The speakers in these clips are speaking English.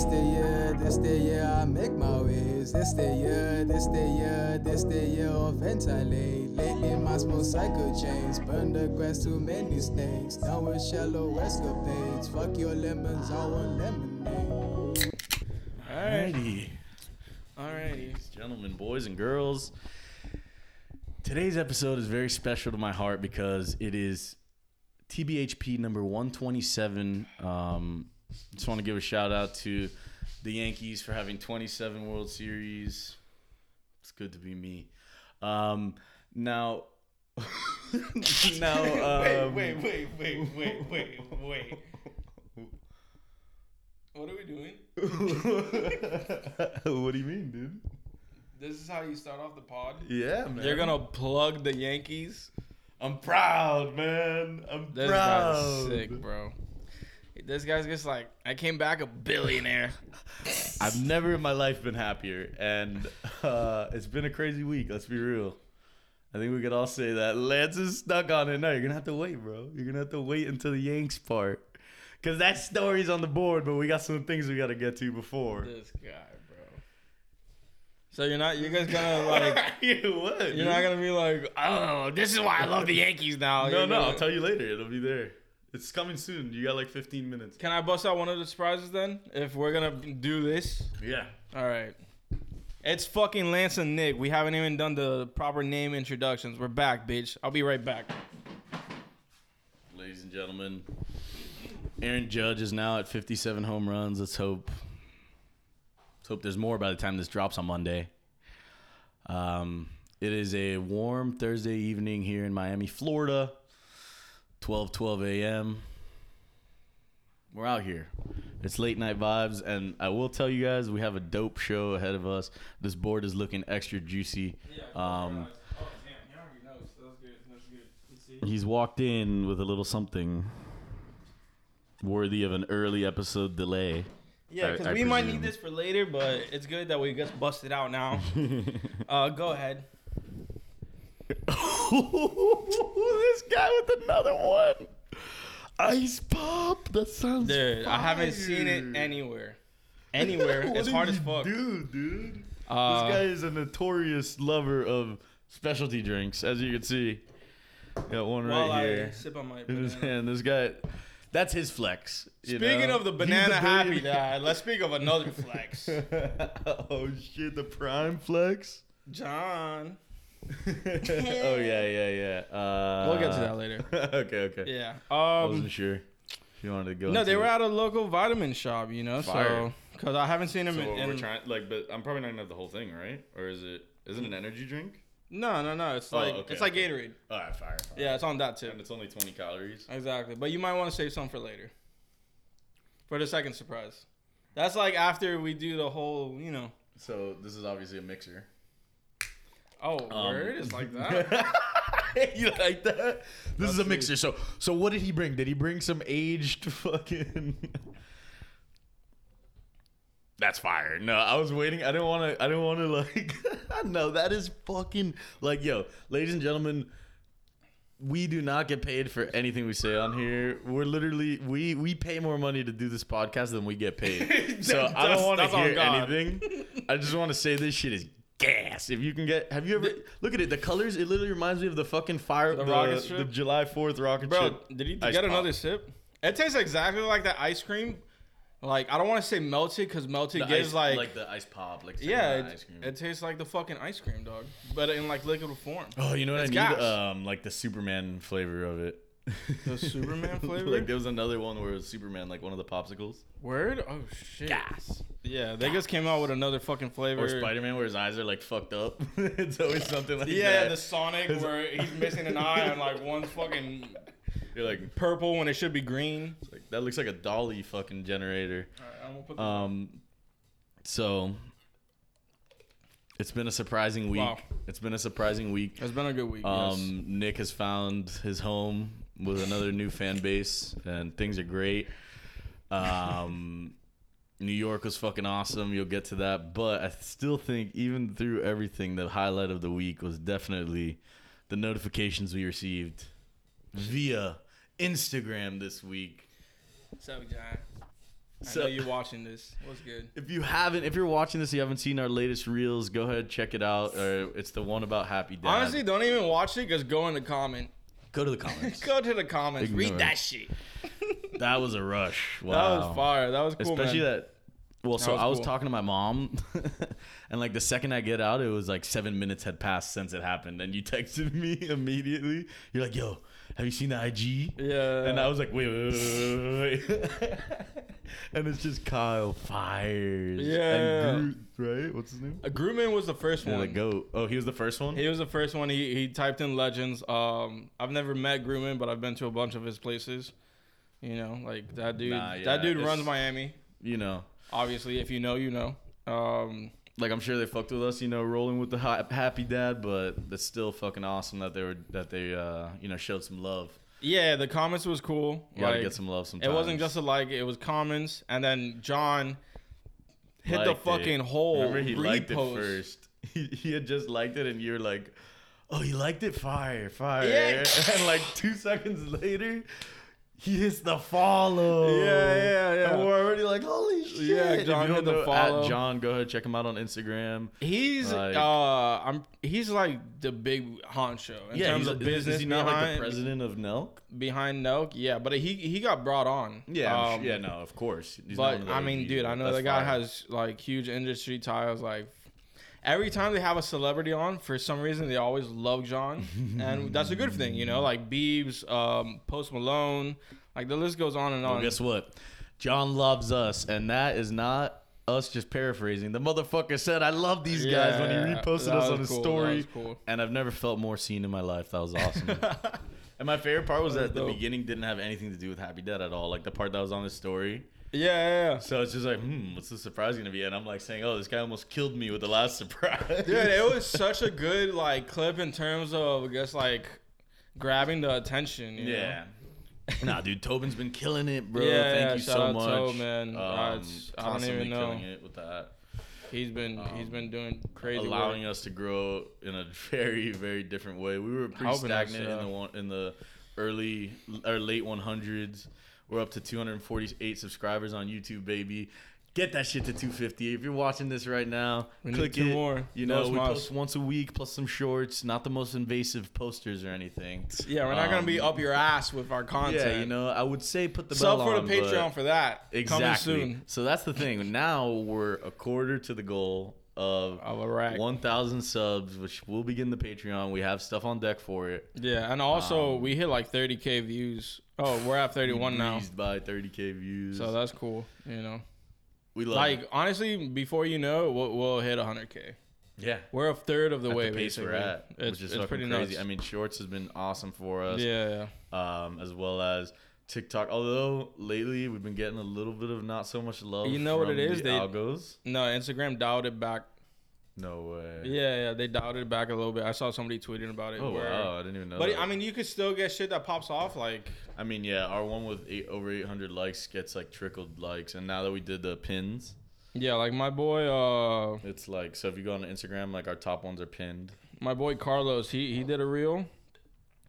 This the year, this the year I make my ways. This the year, this the year, this the year of ventilate. Lately my small cycle chains burn the grass too many snakes. Down with shallow escapades. Fuck your lemons, I want lemonade. Alrighty. Alrighty. Ladies, gentlemen, boys and girls. Today's episode is very special to my heart because it is TBHP number 127. Um, just want to give a shout out to the Yankees for having 27 World Series. It's good to be me. Um, now, now, um, wait, wait, wait, wait, wait, wait, wait. What are we doing? what do you mean, dude? This is how you start off the pod. Yeah, man. You're gonna plug the Yankees. I'm proud, man. I'm This proud. guy's sick, bro. This guy's just like, I came back a billionaire. I've never in my life been happier, and uh, it's been a crazy week. Let's be real. I think we could all say that. Lance is stuck on it. No, you're gonna have to wait, bro. You're gonna have to wait until the Yanks part, cause that story's on the board. But we got some things we gotta get to before. This guy, bro. So you're not, you guys gonna like, you what? you're not gonna be like, oh, this is why I love the Yankees now. No, You're no. gonna- I'll tell you later. It'll be there. It's coming soon. You got like 15 minutes. Can I bust out one of the surprises then? If we're gonna do this, Yeah. all right. It's fucking Lance and Nick. We haven't even done the proper name introductions. We're back, bitch. I'll be right back. Ladies and gentlemen, Aaron Judge is now at 57 home runs. Let's hope. Let's hope there's more by the time this drops on Monday. Um, it is a warm Thursday evening here in Miami, Florida. 12 12 a.m. We're out here. It's late night vibes, and I will tell you guys we have a dope show ahead of us. This board is looking extra juicy. Um, He's walked in with a little something worthy of an early episode delay. Yeah, because I we might need this for later, but it's good that we just busted out now. uh, go ahead. this guy with another one. Ice pop. That sounds. Dude, I haven't seen it anywhere. Anywhere. It's hard as fuck. Dude, dude. Uh, this guy is a notorious lover of specialty drinks, as you can see. Got one right while I here sip on my in his hand. This guy, that's his flex. you Speaking know? of the banana happy guy, let's speak of another flex. oh shit, the prime flex. John. Oh yeah, yeah, yeah. Uh, We'll get to that later. okay, okay. Yeah. I Um. wasn't sure if you wanted to go. No, into they were it. at a local vitamin shop, you know. Fire. So, because I haven't seen them So in. we're in- trying, like, but I'm probably not gonna have the whole thing, right? Or is it? Is it an energy drink? no, no, no. It's Oh, like okay, it's like okay. Gatorade. All right, fire. fire. Yeah, it's on that tip. and it's only 20 calories. Exactly. But you might want to save some for later. For the second surprise. That's like after we do the whole, you know. So this is obviously a mixer. Oh, Um, word is like that. you like that? This is a mixer. So, so what did he bring? Did he bring some aged fucking? That's fire. No, I was waiting. I didn't want to. I didn't want to like. no, that is fucking like yo, ladies and gentlemen. We do not get paid for anything we say on here. We're literally we we pay more money to do this podcast than we get paid. so I don't want to hear anything. I just want to say this shit is gas. If you can get, have you ever look at it? The colors. It literally reminds me of the fucking fire. The The, the. July Fourth rocket Bro, ship. did you get pop. another sip? It tastes exactly like that ice cream. Like I don't want to say melted because melted The gives ice, like, like the ice pop, like yeah, it, ice cream. it tastes like the fucking ice cream, dog. But in like liquid form. oh, you know what it's I need? gas. Um, like the Superman flavor of it. The Superman flavor? like there was another one where it was Superman, like one of the popsicles. Word? Oh shit. Gas. Yeah, they just came out with another fucking flavor. Or Spider Man, where his eyes are like fucked up. it's always something like that. Yeah, that. the Sonic where he's missing an eye and like one's fucking You're like, purple when it should be green. it's like, that looks like a DALL-E fucking generator. Alright, I'm gonna put this Um, so it's been a surprising week. Wow. It's been a surprising week. It's been a good week. Um, yes. Nick has found his home with another new fan base, and things are great. Um, New York was fucking awesome. You'll get to that, but I still think even through everything, the highlight of the week was definitely the notifications we received via Instagram this week. What's up, John? I So- know you're watching this. What's good? If you haven't, if you're watching this, you haven't seen our latest reels, go ahead check it out. Or it's the one about Happy Dad. Honestly, don't even watch it. Just go in the comment. Go to the comments. Go to the comments. Ignore Read that shit. that was a rush. Wow. That was fire. That was cool, Especially man. that. Well, so was I was cool. talking to my mom, and like the second I get out, it was like seven minutes had passed since it happened, and you texted me immediately. You're like, "Yo, have you seen the IG?" Yeah. And I was like, wait, wait, wait, wait, and it's just Kyle fires. Yeah. And Groot, right? What's his name? Uh, Grutman was the first Yeah, one. the goat. Oh, he was the first one? He was the first one. He he typed in legends. Um, I've never met Grutman, but I've been to a bunch of his places. You know, like that dude. Nah, yeah, that dude runs Miami. You know. Obviously, if you know, you know. Um, Like I'm sure they fucked with us, you know, rolling with the happy dad, but that's still fucking awesome that they were that they uh you know showed some love. yeah, the comments was cool. You gotta get some love sometimes. It wasn't just a like; it was comments, and then John hit the Liked it. fucking whole Remember he liked it repost. first. He, he had just liked it, and you're like, "Oh, he liked it, fire, fire!" Yeah. And like two seconds later, he hits the follow. Yeah, yeah, yeah. And we're already like, "Holy shit!" Yeah, John hit the know, follow. At John, go ahead check him out on Instagram. He's Like- uh, I'm he's like the big honcho in yeah, terms he's, of business Is he not like the president of Nelk? behind Nelk. Yeah, but he he got brought on. Yeah, Um, yeah, no, of course. He's but one of the I mean, dude, I know that's the guy fire. has like huge industry ties. Like every time they have a celebrity on, for some reason they always love John, and that's a good thing, you know. Like Biebs, um, Post Malone, like the list goes on and Well, on. guess what? John loves us, and that is not us just paraphrasing. The motherfucker said, "I love these guys" when he reposted us on his cool, story. cool. And I've never felt more seen in my life. That was awesome. and my favorite part was That that was the beginning didn't have anything to do with Happy Dad at all. Like the part that was on his story. Yeah, yeah, yeah. So it's just like, hmm, what's the surprise gonna be? And I'm like saying, oh, this guy almost killed me with the last surprise. Dude, it was such a good like clip in terms of I guess like grabbing the attention. You Yeah. nah, dude, Tobin's been killing it, bro. Yeah, Thank yeah, you so much. Man. Um, I don't even know. killing it with that. Know? He's been he's Um, been doing crazy. allowing work. us to grow in a very very different way. We were pretty Helping us, stagnant yeah. in the one in the early or late 100s. We're up to 248 subscribers on YouTube, baby. Get that shit to 250. If you're watching this right now, We click it. more. You know, we post once a week plus some shorts, not the most invasive posters or anything. Yeah, we're not gonna be Um, up your ass with our content. Yeah, you know, I would say put the Sub bell for the Patreon for that. Exactly. Coming soon. So that's the thing. Now we're a quarter to the goal of Of 1,000 subs, which will begin the Patreon. We have stuff on deck for it. Yeah, and also Um, we hit like 30k views. Oh, we're at 31 now, by 30k views. so that's cool. You know, we love like it. honestly, before you know, we'll, we'll hit 100k. yeah. We're a third of the At way. the pace basically. we're at, it's, which is it's pretty crazy. nuts. I mean, Shorts has been awesome for us, yeah, yeah. um, as well as TikTok. Although lately we've been getting a little bit of not so much love. You know what it is? The They- algos. No, Instagram dialed it back. No way. Yeah, yeah, they dialed it back a little bit. I saw somebody tweeting about it. Oh where- wow! I didn't even know. But that. I mean, you could still get shit that pops off. Like, I mean, yeah, our one with eight, over 800 likes gets like trickled likes, and now that we did the pins, yeah, like my boy, uh, it's like so if you go on Instagram, like our top ones are pinned. my boy Carlos, he he did a reel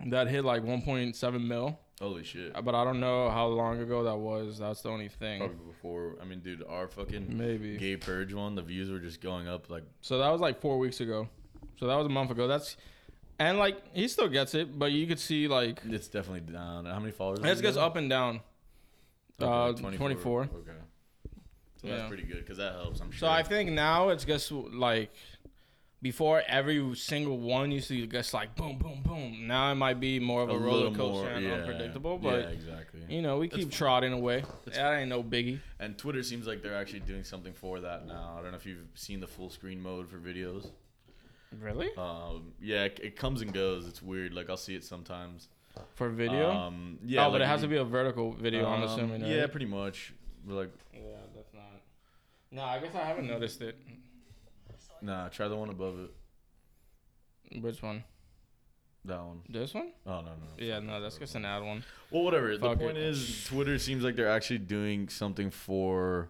that hit like 1.7 mil. Holy shit! But I don't know how long ago that was. That's the only thing. Probably before. I mean, dude, our fucking Maybe. gay purge one, the views were just going up like. So that was like four weeks ago. So that was a month ago. That's and like he still gets it, but you could see like It's definitely down. How many followers? it gets up and down. Okay, uh, 24. Okay. So Yeah. that's pretty good because that helps. I'm sure. So I think now it's just like before every single one used to just like boom, boom, boom. Now it might be more of a, roller little coaster and yeah. unpredictable, yeah, but exactly. you know we keep fine. trotting away. That ain't no biggie. And Twitter seems like they're actually doing something for that now. I don't know if you've seen the full screen mode for videos. Really? Um, yeah, it, it comes and goes. It's weird. Like I'll see it sometimes. For video? Um, yeah, oh, but it has to be a vertical video. I'm um, assuming. Yeah, right? pretty much. Like, Yeah, that's not. No, I guess I haven't noticed it. Nah. Try the one above it. Which one? That one. This one? Oh no no. no. Yeah, no, that's just an ad one. Well, whatever. Fuck the point it. is, Twitter seems like they're actually doing something for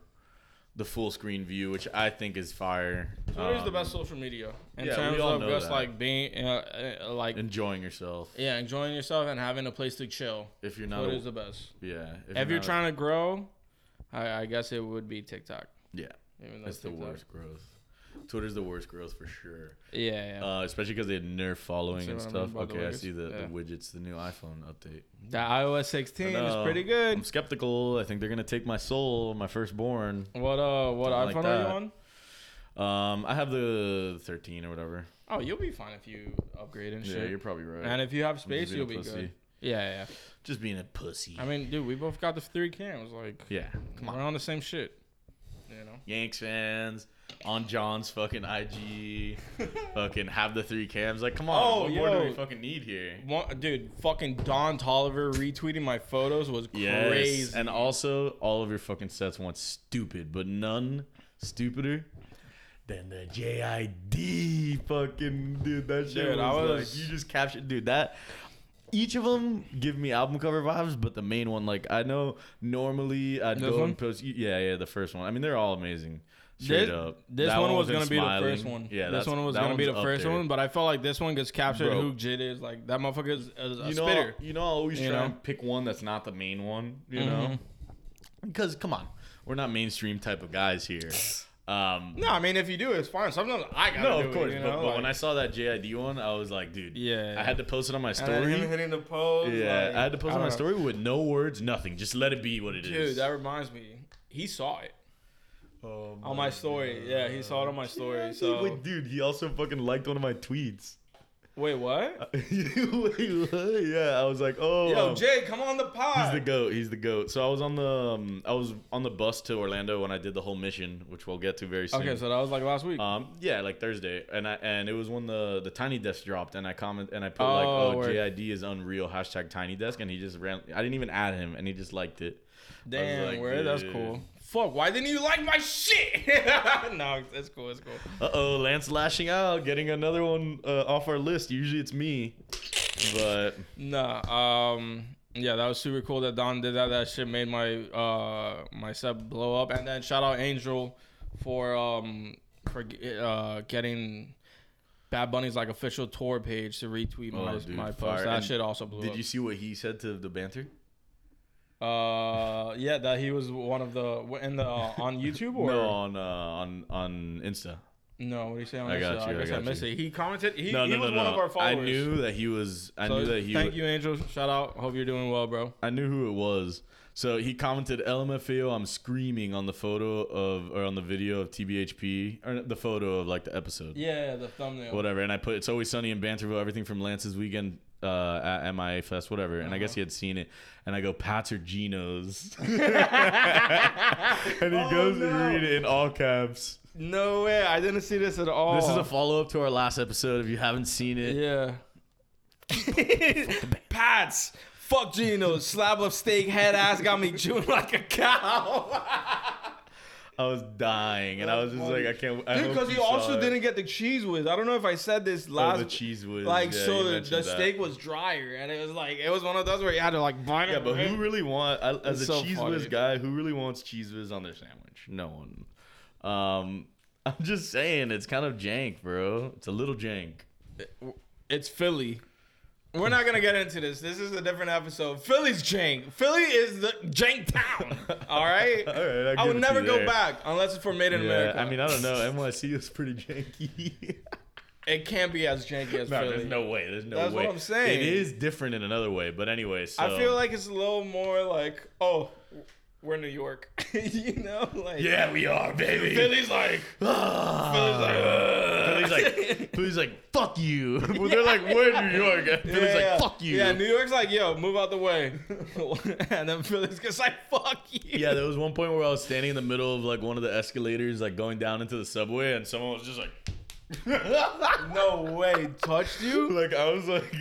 the full screen view, which I think is fire. Twitter's the Um, best social media in yeah, we terms all of just that. like being, uh, uh, like Enjoying yourself. yeah, enjoying yourself and having a place to chill. If you're not, Twitter a- is the best. yeah. If, you're not- trying to grow, I, I guess it would be TikTok. Yeah, Even it's the worst growth. Twitter's the worst growth for sure. Yeah, yeah. Uh, especially because they had nerf following and what I mean stuff. Okay, I see the, Yeah. the widgets, the new iPhone update. the iOS 16 is pretty good. I'm skeptical. I think they're gonna take my soul, my firstborn. What uh, what Don't like iPhone are you on? Um, I have the 13 or whatever. Oh, you'll be fine if you upgrade and Yeah, shit. Yeah, you're probably right. and if you have space, you'll be pussy. good. Yeah, yeah. Just being a pussy. I mean, dude, we both got the three cams. Like, yeah, come on. we're on the same shit. You know. Yanks fans on John's fucking IG, fucking have the three cams. Like, come on, Oh, what more do we fucking need here? One, dude, fucking Don Toliver retweeting my photos was Yes, crazy. and also all of your fucking sets want stupid, but none stupider than the JID fucking dude. That shit Dude, was, I was- like you just captured, dude. That each of them give me album cover vibes, but the main one, like I know normally I'd This go one? and post. Yeah, yeah, the first one. I mean, they're all amazing. Straight This, up. this That one was gonna be the first one. Yeah, this one was gonna be the first there. one, but I felt like this one gets captured Bro. who Jid is. Like that motherfucker is, is a you know, spitter. you know, I always You try know? and pick one that's not the main one. You Mhm. know, because come on, we're not mainstream type of guys here. Um, No, I mean if you do, it's fine. Sometimes I gotta no, do of course. It, you but, know? but when I saw that JID one, I was like, dude, yeah, I had to post it on my story. hitting the pose. Yeah, like, I had to post I on my know. story with no words, nothing. Just let it be what it is. Dude, that reminds me. He saw it Oh on my story. Yeah, he saw it on my story. So Wait, dude, he also fucking liked one of my tweets. wait, what? Wait, what? Yeah, I was like, oh, Yo, um, Jay, come on the pod. He's the goat. He's the goat. So I was on the um, I was on the bus to Orlando when I did the whole mission, which we'll get to very soon. okay, so that was like last week. um, yeah, like Thursday, and I and it was when the the tiny desk dropped, and I comment and I put like, Oh, oh, word. JID is unreal hashtag tiny desk, and he just ran. I didn't even add him, and he just liked it. Damn, like, where? That's cool. Fuck, why didn't you like my shit? no, that's cool. that's cool. Uh oh, Lance lashing out, getting another one uh, off our list. Usually it's me, but Nah, um, yeah, that was super cool that Don did that. That shit made my uh my set blow up. And then shout out Angel for um for uh getting Bad Bunny's like official tour page to retweet Oh, my dude, my post. That And shit also blew up. did up. you see what he said to the banter? Uh, yeah, that he was one of the in the uh, on YouTube or No, on uh, on on Insta. No, what do you say on I Insta? got you, I guess I, got missed you. it. He commented. He, no, he no, no, was no. one of our followers. I knew that he was. I So, knew that he. Thank you, Angel. Shout out. Hope you're doing well, bro. I knew who it was. So he commented, "LMFAO, I'm screaming on the photo of or on the video of TBHP or the photo of like the episode, Yeah, the thumbnail. whatever." And I put, "It's always sunny in Banterville. Everything from Lance's weekend uh, at MIA Fest, whatever." And I guess Uh-huh. he had seen it, and I go, "Pats or Geno's," and he Oh, goes no. and read it in all caps. No way. I didn't see this at all. This is a follow up to our last episode. If you haven't seen it, Yeah. Pats. Fuck Geno. Slab of steak, head ass got me chewing like a cow. I was dying, and I was just like, I can't. I Dude, because he you also it. didn't get the Cheez Whiz. I don't know if I said this Oh, last. the Cheez Whiz. like yeah, so, the, that. steak was drier, and it was like it was one of those where you had to like bite it. Yeah, but who really want I, as a so cheese funny. whiz guy? Who really wants Cheez Whiz on their sandwich? No one. Um, I'm just saying, it's kind of jank, bro. It's a little jank. It's Philly. We're not gonna get into this. This is a different episode. Philly's jank. Philly is the jank town. All right. All right, I would never go back unless it's for Made in Yeah, America. I mean, I don't know. NYC is pretty janky. it can't be as janky as no, Philly. there's no way. There's no That's way. That's what I'm saying. It is different in another way, but anyway. So I feel like it's a little more like, oh, we're New York. you know, like yeah, we are, baby. Philly's like, Philly's like, Philly's like, Philly's like, fuck you. Well, They're like, we're New York. And Philly's yeah, like, yeah. fuck you. Yeah, New York's like, yo, move out the way, and then Philly's just like, fuck you. Yeah, there was one point where I was standing in the middle of like one of the escalators, like going down into the subway, and someone was just like, No way, touched you. like I was like,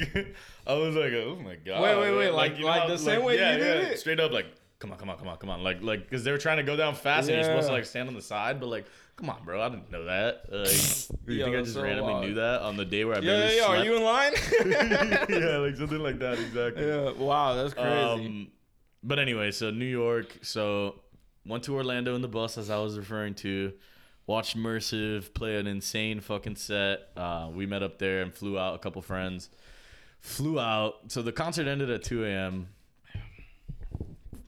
I was like, oh my god. Wait, wait, wait, like- you like how- the same way yeah, you did yeah, it? straight up, like, come on, come on, come on, come on, like, like, because they were trying to go down fast, and you're supposed to like stand on the side, but like, come on, bro, I didn't know that. Like, you Yo, think I just so randomly wild. knew that on the day where I Yeah, yeah, barely yeah. Are slept? you in line? yeah, like something like that, exactly. yeah. Wow, that's crazy. Um, but anyway, so New York. So went to Orlando in the bus, as I was referring to. Watched Mersiv play an insane fucking set. Uh, we met up there and flew out. A couple friends flew out. So the concert ended at 2 a.m.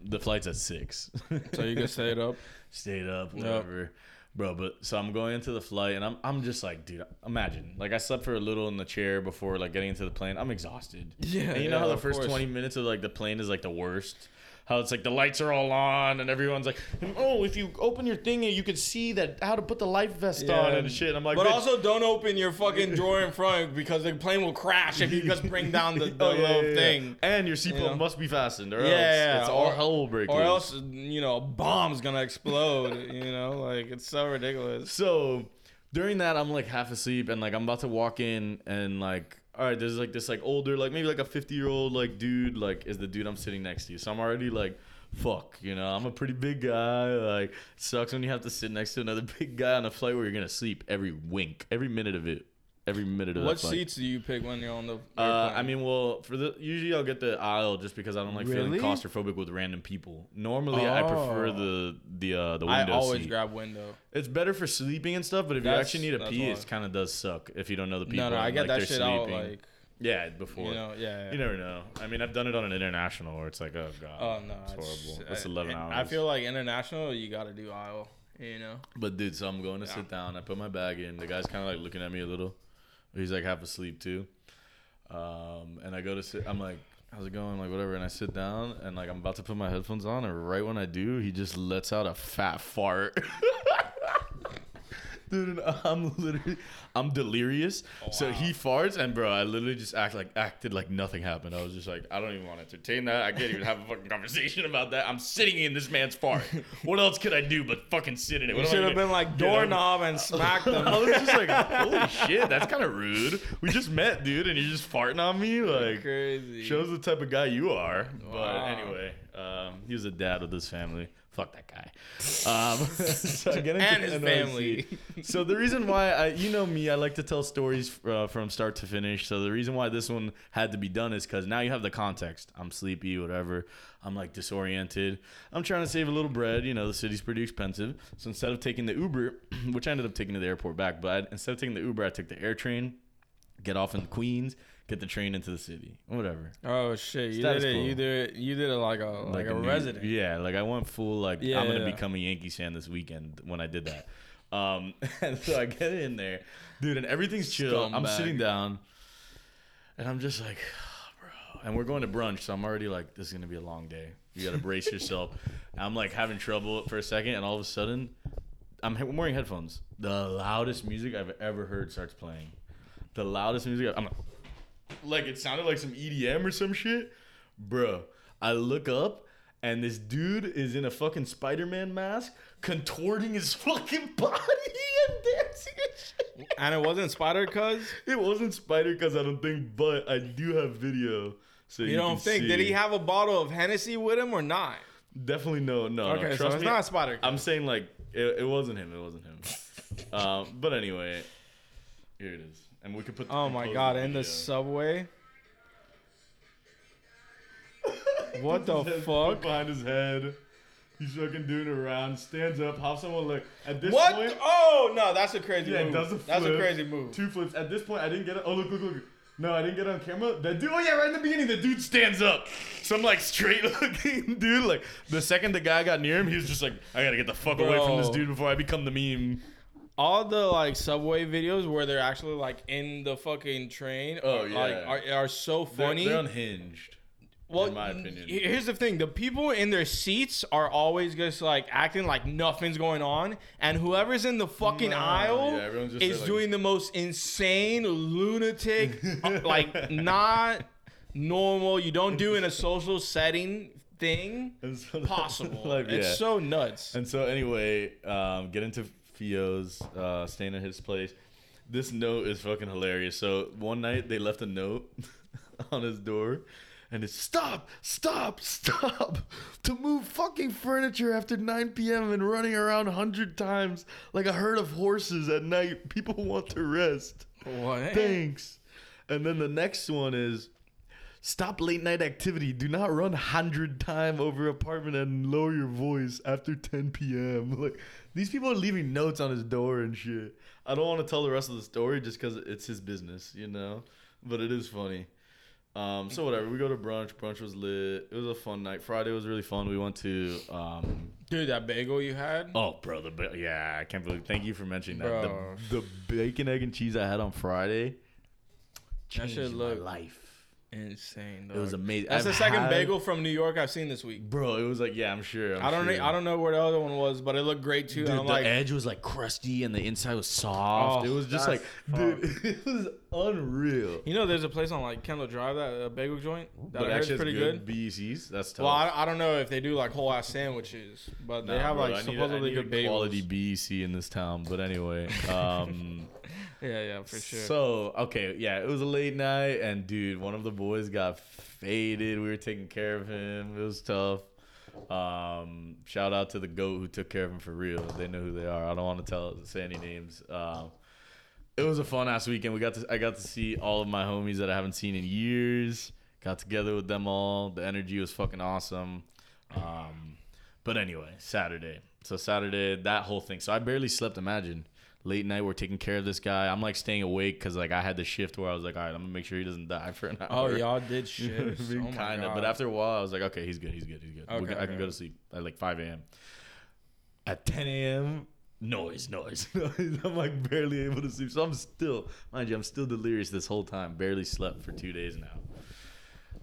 the flight's at six. So you can stay it up. Stayed up, Yep. whatever. Bro, but so I'm going into the flight and I'm I'm just like, dude, imagine. Like I slept for a little in the chair before like getting into the plane. I'm exhausted. Yeah, And you know how the first course. 20 minutes of like the plane is like the worst? How it's like the lights are all on and everyone's like, oh, if you open your thing, you could see that how to put the life vest on and shit. I'm like, but bitch, also don't open your fucking drawer in front because the plane will crash if you just bring down the, the Oh, yeah, little yeah, yeah. thing. And your seatbelt You know? must be fastened, or Yeah, else yeah, it's all or- hell will break Or loose. else, you know, a bomb's gonna explode. you know, like it's so ridiculous. So during that, I'm like half asleep, and like I'm about to walk in, and like, all right, there's like this like older, like maybe like a 50 year old like dude, like is the dude I'm sitting next to. So I'm already like, fuck, you know, I'm a pretty big guy. Like, sucks when you have to sit next to another big guy on a flight where you're gonna sleep every wink, every minute of it, every minute of What that flight. seats do you pick when you're on the? Uh. I mean, well, for the usually I'll get the aisle just because I don't like feeling claustrophobic with random people. Normally, I prefer Oh. the the uh, the window. I always seat. grab window. It's better for sleeping and stuff, but if you actually need a pee, it kind of does suck if you don't know the people. No, no, I get like, that they're shit out sleeping. like yeah, before. you know, yeah. yeah. You never know. I mean, I've done it on an international where it's like, oh god, oh no, it's it's- horrible. That's I- eleven and hours. I feel like international, you got to do aisle. You know. But dude, so I'm going to Yeah. sit down. I put my bag in. The guy's kind of like looking at me a little. He's like half asleep too. Um, and I go to sit. I'm like, how's it going? Like whatever. And I sit down and like I'm about to put my headphones on, and right when I do, he just lets out a fat fart. Dude, I'm literally, I'm delirious. So he farts, and bro, I literally just act like acted like nothing happened. I was just like, I don't even want to entertain that. I can't even have a fucking conversation about that. I'm sitting in this man's fart. What else could I do but fucking sit in it? You What I should have been like doorknob and smack them. I was just like, holy shit, that's kind of rude. We just met, dude, and you're just farting on me. Like, crazy. shows the type of guy you are. But anyway, um, he was a dad with his family. Fuck that guy. Um, so And his NYC. family. so the reason why I, you know me, I like to tell stories uh, from start to finish. So the reason why this one had to be done is because now you have the context. I'm sleepy, whatever. I'm like disoriented. I'm trying to save a little bread. You know, the city's pretty expensive. So instead of taking the Uber, which I ended up taking to the airport back, but I, instead of taking the Uber, I took the air train, get off in Queens, get the train into the city, whatever. Oh shit! You Status did it. quo. You did it. You did it like a like, a, new- resident. Yeah, like I went full like Yeah, I'm gonna yeah. become a Yankees fan this weekend when I did that. Um, and so I get in there, dude, and everything's chill. I'm Scumbag. sitting down, and I'm just like, bro. And we're going to brunch, so I'm already like, this is gonna be a long day. You gotta brace yourself. I'm like having trouble for a second, and all of a sudden, I'm, I'm wearing headphones. The loudest music I've ever heard starts playing. The loudest music. I'm like, like it sounded like some EDM or some shit, bro. I look up and this dude is in a fucking Spider-Man mask, contorting his fucking body and dancing and shit. And it wasn't Spider Cuz. It wasn't Spider cuz I don't think, but I do have video. So you, You don't think? see. Did he have a bottle of Hennessy with him or not? Definitely no, no. Okay, no. so it's me, not Spider. I'm saying like it, it wasn't him. It wasn't him. um, but anyway, here it is, and we could put. Oh my god! In the subway. What the fuck? behind his head. He's fucking doing it around. Stands up. Hops someone look. At this What? point, oh no, that's a crazy yeah, move. does a flip. That's a crazy move. Two flips. At this point, I didn't get it. Oh look, look, look. No, I didn't get it on camera. That dude. Oh yeah, right in the beginning, the dude stands up. Some like straight looking dude. Like the second the guy got near him, he was just like, I gotta get the fuck away from this Bro. dude before I become the meme. All the like subway videos where they're actually like in the fucking train. Oh, are, like, are, are so They're- funny. They're, unhinged. well, in my opinion. here's the thing: the people in their seats are always just like acting like nothing's going on, and whoever's in the fucking Nah, aisle yeah, is like- doing the most insane, lunatic, uh, like not normal. You don't do in a social setting thing so- possible. like, it's yeah. so nuts. And so anyway, um, get into Fio's, uh, staying at his place. This note is fucking hilarious. So one night they left a note on his door, and it's stop, stop, stop to move fucking furniture after 9 p.m. and running around a hundred times like a herd of horses at night. People want to rest. What? Thanks. And then the next one is stop late night activity. Do not run hundred time over apartment and lower your voice after 10 p.m. Like these people are leaving notes on his door and shit. I don't want to tell the rest of the story just because it's his business, you know. But it is funny. Um, so whatever. We go to brunch. Brunch was lit. It was a fun night. Friday was really fun. We went to um, Dude, that bagel you had. Oh, bro, the ba- yeah, I can't believe. Thank you for mentioning that. The, the bacon, egg, and cheese I had on Friday That shit changed my life. Insane. It was amazing. That's the I've second had- bagel from New York I've seen this week. bro. It was like, yeah, I'm sure. I'm I don't. Sure. know I don't know where the other one was, but it looked great too. Dude, and I'm the like, edge was like crusty and the inside was soft. Oh, it was just that's like, dude, it was unreal. you know, there's a place on like Kendall Drive that a bagel joint that But I heard is pretty good. BECs, that's tough. Well, I, I don't know if they do like whole ass sandwiches, but they Nah, have bro, like I need a- I supposedly need a good bagels. quality BEC in this town. But anyway, um, Yeah, yeah, for sure. So okay, yeah, it was a late night, and dude, one of the boys got faded. We were taking care of him. It was tough. Um, shout out to the goat who took care of him for real. They know who they are. I don't want to tell say any names. Um, it was a fun ass weekend. We got to I got to see all of my homies that I haven't seen in years. Got together with them all. The energy was fucking awesome. Um, but anyway, Saturday. So Saturday, that whole thing. So I barely slept. Imagine late night. We're taking care of this guy. I'm like staying awake because like I had the shift where I was like, all right, I'm gonna make sure he doesn't die for an oh, hour. oh, y'all did You know what I shit. oh Kinda. But after a while, I was like, okay, he's good. He's good. He's good. We Okay, I can go to sleep at like 5 a.m. At 10 a.m., noise, noise, noise. I'm like barely able to sleep. So I'm still, mind you, I'm still delirious this whole time. Barely slept for two days now.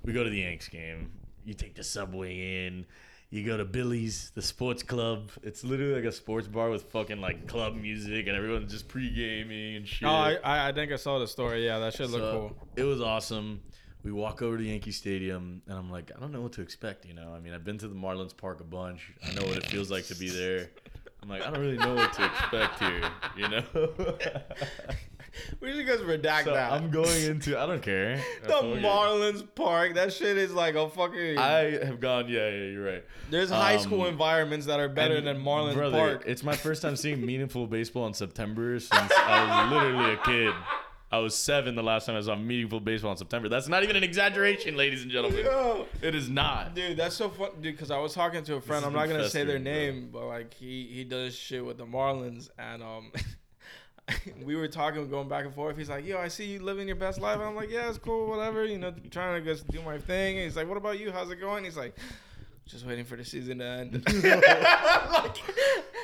We go to the Yanks game. You take the subway in. You go to Billy's, the sports club. It's literally like a sports bar with fucking like club music and everyone's just pre gaming and shit. Oh, I, I think I saw the story. Yeah, that shit looked So, cool. It was awesome. We walk over to Yankee Stadium, and I'm like, I don't know what to expect. You know, I mean, I've been to the Marlins Park a bunch. I know what it feels like to be there. I'm like, I don't really know what to expect here. You know. We should just redact so that. I'm going into. I don't care. the. Marlins Park. That shit is like a fucking. I have gone. Yeah, yeah, you're right. There's high um, school environments that are better than Marlins brother, Park. It's my first time seeing meaningful baseball in September since I was literally a kid. I was seven the last time I saw meaningful baseball in September. That's not even an exaggeration, ladies and gentlemen. Yo. It is not. Dude, that's so fun, dude. Because I was talking to a friend. I'm not gonna say their festering, bro. name, but like he he does shit with the Marlins, and um, we were talking, going back and forth. He's like, "Yo, I see you living your best life." I'm like, "Yeah, it's cool, whatever." You know, trying to just do my thing. And he's like, "What about you? How's it going?" He's like, "Just waiting for the season to end."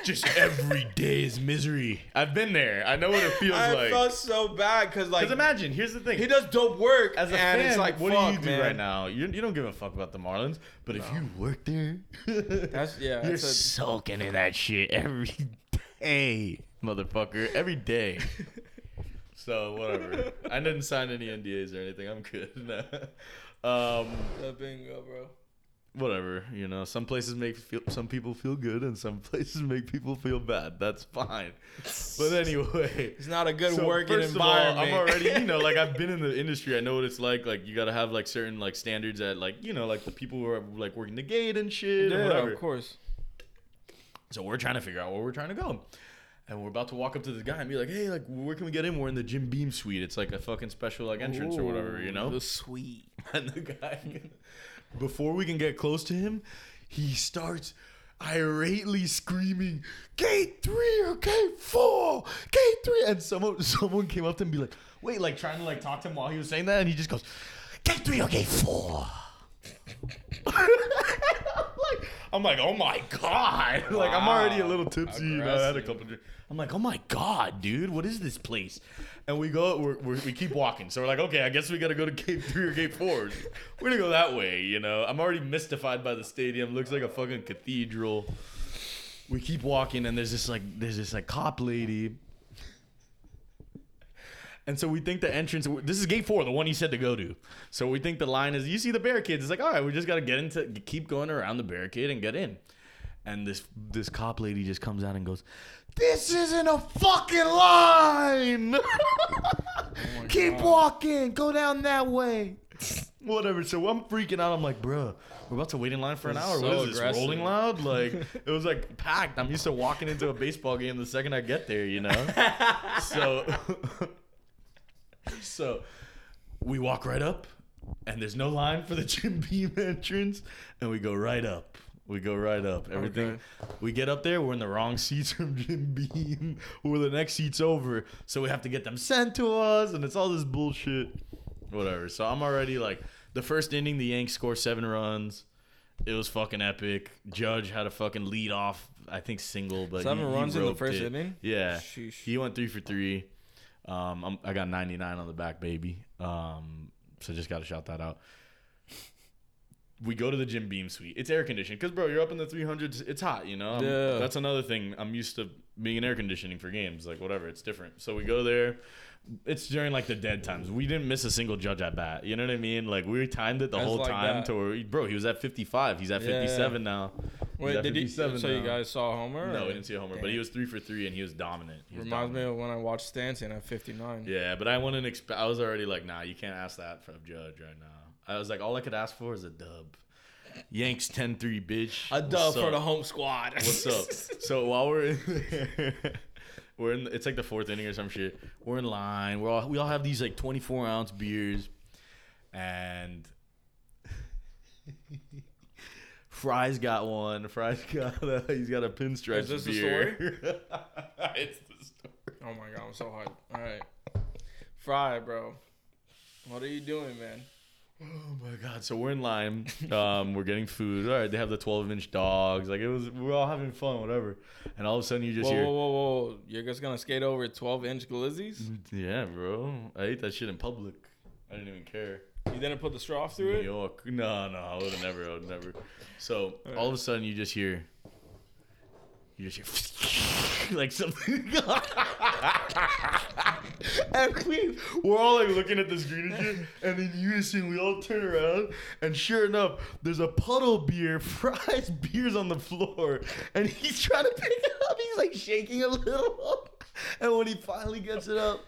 Just every day is misery. I've been there. I know what it feels I like. I felt so bad because like Because imagine, here's the thing. he does dope work, As a and fan, it's like, what fuck, do you do man. right now? You, you don't give a fuck about the Marlins, but if you work there, That's yeah. you're That's a, sulking in that shit every day, motherfucker. Every day. so whatever. I didn't sign any NDAs or anything. I'm good. um, that bingo, bro. whatever. You know, some places make feel, some people feel good, and some places make people feel bad. That's fine. But anyway. It's not a good So, working first of all, environment. I'm already, you know, like I've been in the industry. I know what it's like. Like you got to have like certain like standards at like you know like the people who are like working the gate and shit and yeah, whatever. of course. So we're trying to figure out where we're trying to go. And we're about to walk up to this guy and be like, "Hey, like, where can we get in? We're in the Jim Beam suite. It's like a fucking special like entrance or whatever, you know." The suite. And the guy, before we can get close to him, he starts irately screaming, "Gate three or gate four, gate three. And someone, someone came up to him and be like, "Wait," like trying to like talk to him while he was saying that, and he just goes, "Gate three or gate four. I'm like, I'm like, oh my god! Like, I'm already a little tipsy. You know, I had a couple. Drinks. I'm like, oh my god, dude, what is this place? And we go, we're, we're, we keep walking. So we're like, okay, I guess we got to go to gate three or gate four. We're gonna go that way, you know. I'm already mystified by the stadium. Looks like a fucking cathedral. We keep walking, and there's this like, there's this like cop lady. And so we think the entrance. This is gate four, the one he said to go to. So we think the line is. You see the barricades. It's like, all right, we just got to get into, keep going around the barricade and get in. And this this cop lady just comes out and goes, "This isn't a fucking line. keep oh walking. Go down that way." Whatever. So I'm freaking out. I'm like, bruh, we're about to wait in line for an hour. so what is this? Rolling loud? Like it was like packed. I'm used to walking into a baseball game the second I get there, you know. so, so we walk right up, and there's no line for the Jim Beam entrance, and we go right up. We go right up. Everything. Okay. We get up there. We're in the wrong seats from Jim Beam. Where the next seat's over, so we have to get them sent to us, and it's all this bullshit. Whatever. So I'm already like the first inning, the Yanks score seven runs. It was fucking epic. Judge had a fucking lead off, I think single, but Seven he- he runs in the first it. inning? Yeah, Sheesh. he went three for three. Um, I'm, I got 99 on the back, baby. Um, so just got to shout that out. We go to the Jim Beam suite. It's air conditioned because, bro, you're up in the 300s. It's hot, you know. I'm- Yeah. That's another thing. I'm used to being in air conditioning for games, like whatever. It's different. So we go there. It's during like the dead times. We didn't miss a single judge at bat. You know what I mean? Like we timed it the That's whole like time that. to where, bro, he was at 55. He's at Yeah. 57 now. He's Wait, did he? 57 So you guys saw Homer? No, we didn't see a homer, but he was three for three and he was dominant. He was Reminds me of when I watched Stanton at 59. Yeah, but I wouldn't expect. I was already like, nah, you can't ask that from Judge right now. I was like, all I could ask for is a dub. Yanks 10-3, bitch. A dub for the home squad. What's up? So while we're in there, we're in. It's like the fourth inning or some shit. We're in line. We're all we all have these like 24 ounce beers, and Fry's got one. Fry's got a, he's got a pinstripe Is this the beer. it's the story. Oh my god, I'm so hyped. All right, Fry, bro. What are you doing, man? Oh my god! So we're in line. Um, we're getting food. All right, they have the 12 inch dogs. Like it was, we're all having fun, whatever. And all of a sudden, you just Whoa, hear, whoa, whoa, whoa! You're just gonna skate over 12 inch glizzies? "Yeah, bro, I ate that shit in public. I didn't even care." You didn't put the straw through New it? York. No, no, I would have never. I would never. So all of a sudden, you just hear, you just like something. and we, we're all like looking at the screen and shit, and in unison, we all turn around, and sure enough, there's a puddle beer, Fry's beers on the floor, and he's trying to pick it up. He's like shaking a little, and when he finally gets it up.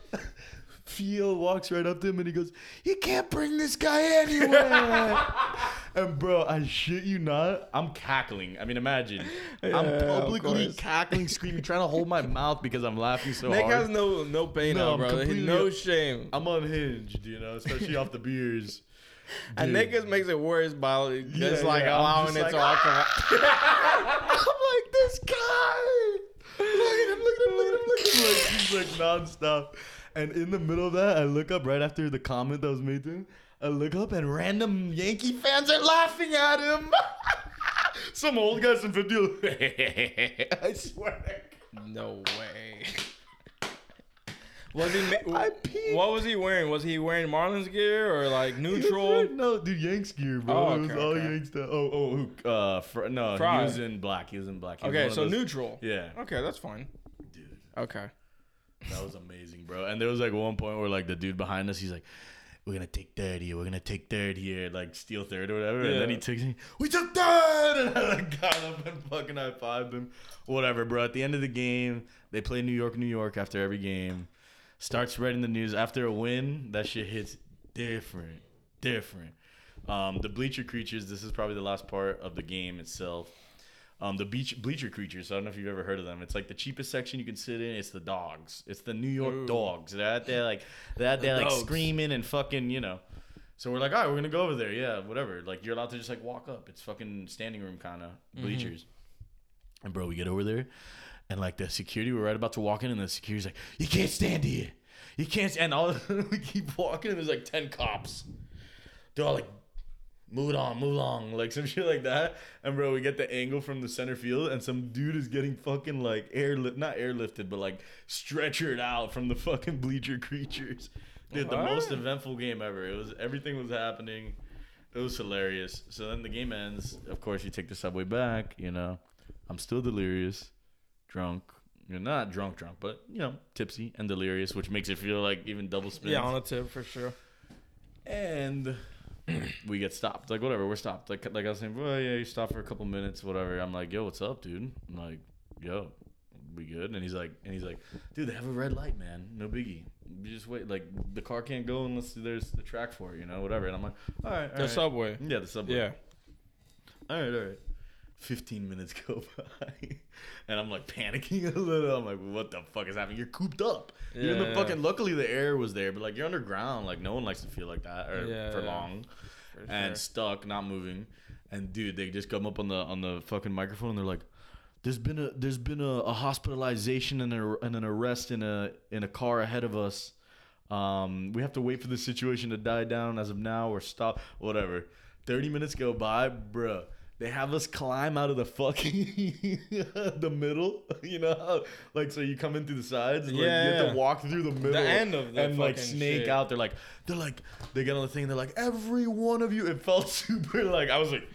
Feel walks right up to him and he goes, "You can't bring this guy anywhere." and bro, I shit you not, I'm cackling. I mean, imagine I'm publicly cackling, screaming, trying to hold my mouth because I'm laughing so Nick hard. Nick has no no pain No, now, bro. No shame. I'm unhinged, you know, especially off the beers. And Dude. Nick just makes it worse by just Yeah, like yeah, allowing just it like, to all come. I'm like this guy. Look at him, look at him, look at him, look at him. Like he's like nonstop. And in the middle of that, I look up right after the comment that was made to him. I look up and random Yankee fans are laughing at him. some old guys in 50. I swear. No way. Was he? ma-. What was he wearing? Was he wearing Marlins gear or like neutral? wearing- No, dude, Yanks gear, bro. Oh, it was okay, all okay. Yanks stuff. Oh, oh, who? Uh, fr- no, Fry. he was in black. He was in black. He Okay, so those- neutral. Yeah, Okay, that's fine. dude. Okay. That was amazing, bro. And there was like one point where like the dude behind us, he's like, "We're gonna take third here. We're gonna take third here, like steal third or whatever." And then he Yeah. took, "We took third! and I like got up and fucking high fived him. Whatever, bro. At the end of the game, they play New York, New York after every game. Start spreading the news after a win. That shit hits different, different. Um, the bleacher creatures. This is probably the last part of the game itself. Um, the beach bleacher creatures. I don't know if you've ever heard of them. It's like the cheapest section you can sit in. It's the dogs. It's the New York Ooh. dogs. They're out there like they're out there like dogs. screaming and fucking you know. So we're like, all right, we're gonna go over there. Yeah, whatever. Like you're allowed to just like walk up. It's fucking standing room kind of bleachers. And bro, we get over there, and like the security, we're right about to walk in, and the security's like, you can't stand here. You can't. And all we keep walking, and there's like ten cops. They're all like, move it on, move along, like some shit like that. And bro, we get the angle from the center field, and some dude is getting fucking like airlift, not airlifted, but like stretchered out from the fucking bleacher creatures. Dude, the most eventful game ever. It was everything was happening. It was hilarious. So then the game ends. Of course, you take the subway back. You know, I'm still delirious, drunk. You're not drunk, drunk, but you know, tipsy and delirious, which makes it feel like even double spins. Yeah, on a tip for sure. and we get stopped. Like whatever, we're stopped. Like like I was saying, well, yeah, you stop for a couple minutes, whatever. I'm like, yo, what's up, dude? I'm like, yo, we good? And he's like, and he's like, dude, they have a red light, man. No biggie. You just wait. Like the car can't go unless there's the track for it, you know, whatever. And I'm like, all right, all The right. subway. Yeah, the subway. Yeah. All right, all right. 15 minutes go by. And I'm like panicking a little. I'm like, what the fuck is happening? You're cooped up. You're in the Yeah. fucking, luckily the air was there, but like you're underground. Like no one likes to feel like that or Yeah, for yeah. long For and sure. stuck, not moving. And dude, they just come up on the on the fucking microphone and they're like, "There's been a there's been a, a hospitalization and, a, and an arrest in a in a car ahead of us. Um, we have to wait for the situation to die down as of now or stop, whatever. 30 minutes go by, bruh. They have us climb out of the fucking the middle, you know, like so you come in through the sides, and, like, you have Yeah. to walk through the middle, end of the and like snake shit. out. They're like, they're like, they get on the thing. They're like, every one of you. It felt super like I was like,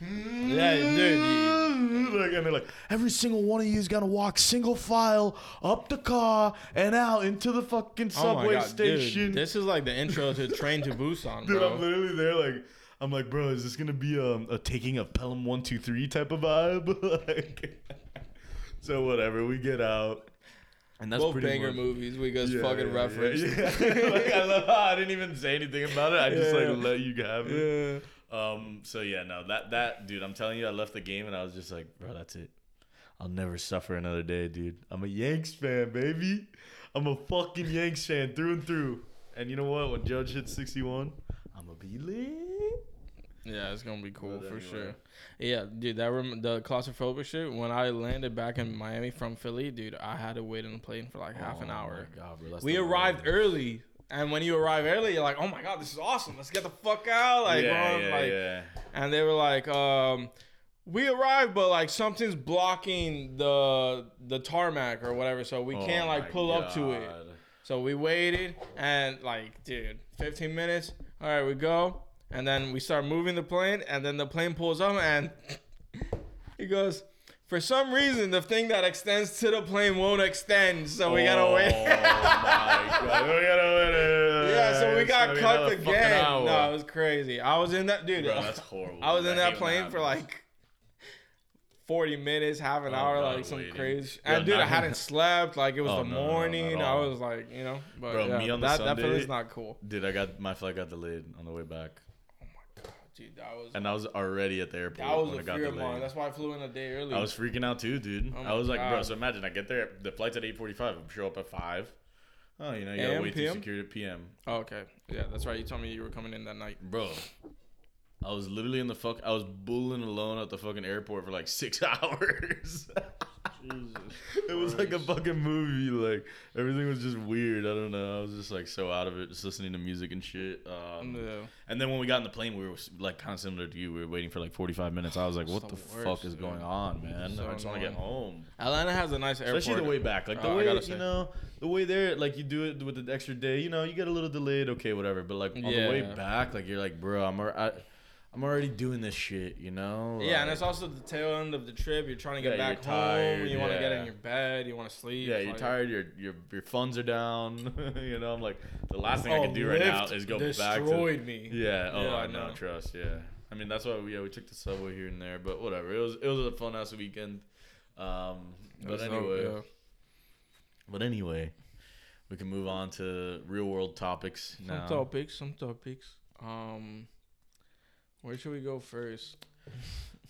Yeah, dude, like, and they're like, every single one of you is gonna walk single file up the car and out into the fucking Oh my subway God, station. Dude, this is like the intro to Train to Busan, Dude, bro. I'm literally there, like, I'm like, bro, is this gonna be um, a taking of Pelham One Two Three type of vibe? like, so whatever, we get out, and that's Both pretty banger much- movies we guys Yeah, fucking yeah, referenced. Yeah, yeah. like, I love how I didn't even say anything about it. I just Yeah. like let you have it. Yeah. Um. So yeah, no, that that dude, I'm telling you, I left the game and I was just like, bro, that's it. I'll never suffer another day, dude. I'm a Yanks fan, baby. I'm a fucking Yanks fan through and through. And you know what? When Judge hits 61, I'm gonna be lit. Yeah, it's gonna be cool for anyway. sure. Yeah, dude, that rem- the claustrophobic shit. When I landed back in Miami from Philly, dude, I had to wait on the plane for like half an Oh hour. God, bro, We arrived worst. early, and when you arrive early, you're like, "Oh my god, this is awesome! Let's get the fuck out!" Like, yeah, yeah, like, yeah. and they were like, um, "We arrived, but like something's blocking the the tarmac or whatever, so we Oh can't like pull up to it." So we waited, and like, dude, 15 minutes. All right, we go, and then we start moving the plane, and then the plane pulls up, and he goes. For some reason, the thing that extends to the plane won't extend, so we gotta Oh wait. my God, we gotta wait. yeah, so we got It's cut another fucking again. hour. No, it was crazy. I was in that dude. Bro, that's horrible. I was in that hate when plane for happens. like 40 minutes, half an Oh, hour, God, like some waiting. crazy. Yo, And dude, I not- hadn't slept. Like it was Oh, the no, no, no, not morning. at I all. was like, you know, but Bro, yeah, me on the that that Sunday- feeling's not cool. Dude, I got my flight got delayed on the way back, Dude, that was and I was already at the airport that was when a it got fear of mine. That's why I flew in a day early. I was freaking out too, dude. Oh I was like, bro. So imagine I get there, the flight's at eight forty-five. I'm show up at five. Oh, you know, you gotta wait PM? to security PM, oh, okay, yeah, that's right. You told me you were coming in that night. bro. I was literally in the fuck. I was bulling alone at the fucking airport for like six hours. It was like a fucking movie. Like everything was just weird. I don't know. I was just like so out of it, just listening to music and shit. Um, Yeah. And then when we got in the plane, we were like kind of similar to you. We were waiting for like 45 minutes. I was like, what the, the fuck is dude. going on, man? So I just want to get home. Atlanta has a nice airport. Especially the way back. Like the I way, you say. know, the way there, like you do it with the extra day, you know, you get a little delayed, okay, whatever. But like on the way back, like you're like, bro, I'm, I, I'm already doing this shit, you know? Yeah, and it's also the tail end of the trip. You're trying to get Yeah, back you're home. tired, you want to get in your bed. You want to sleep. Yeah, you're like- tired. Your your your funds are down. you know, I'm like the last thing I Oh, can do right now is go back to. destroyed me. Yeah. Oh, Yeah, I I know. know. Trust. Yeah. I mean, that's why we yeah we took the subway here and there, but whatever. It was it was a fun ass weekend. Um, but anyway, yeah. but anyway, we can move on to real world topics now. some topics. Some topics. Um, where should we go first?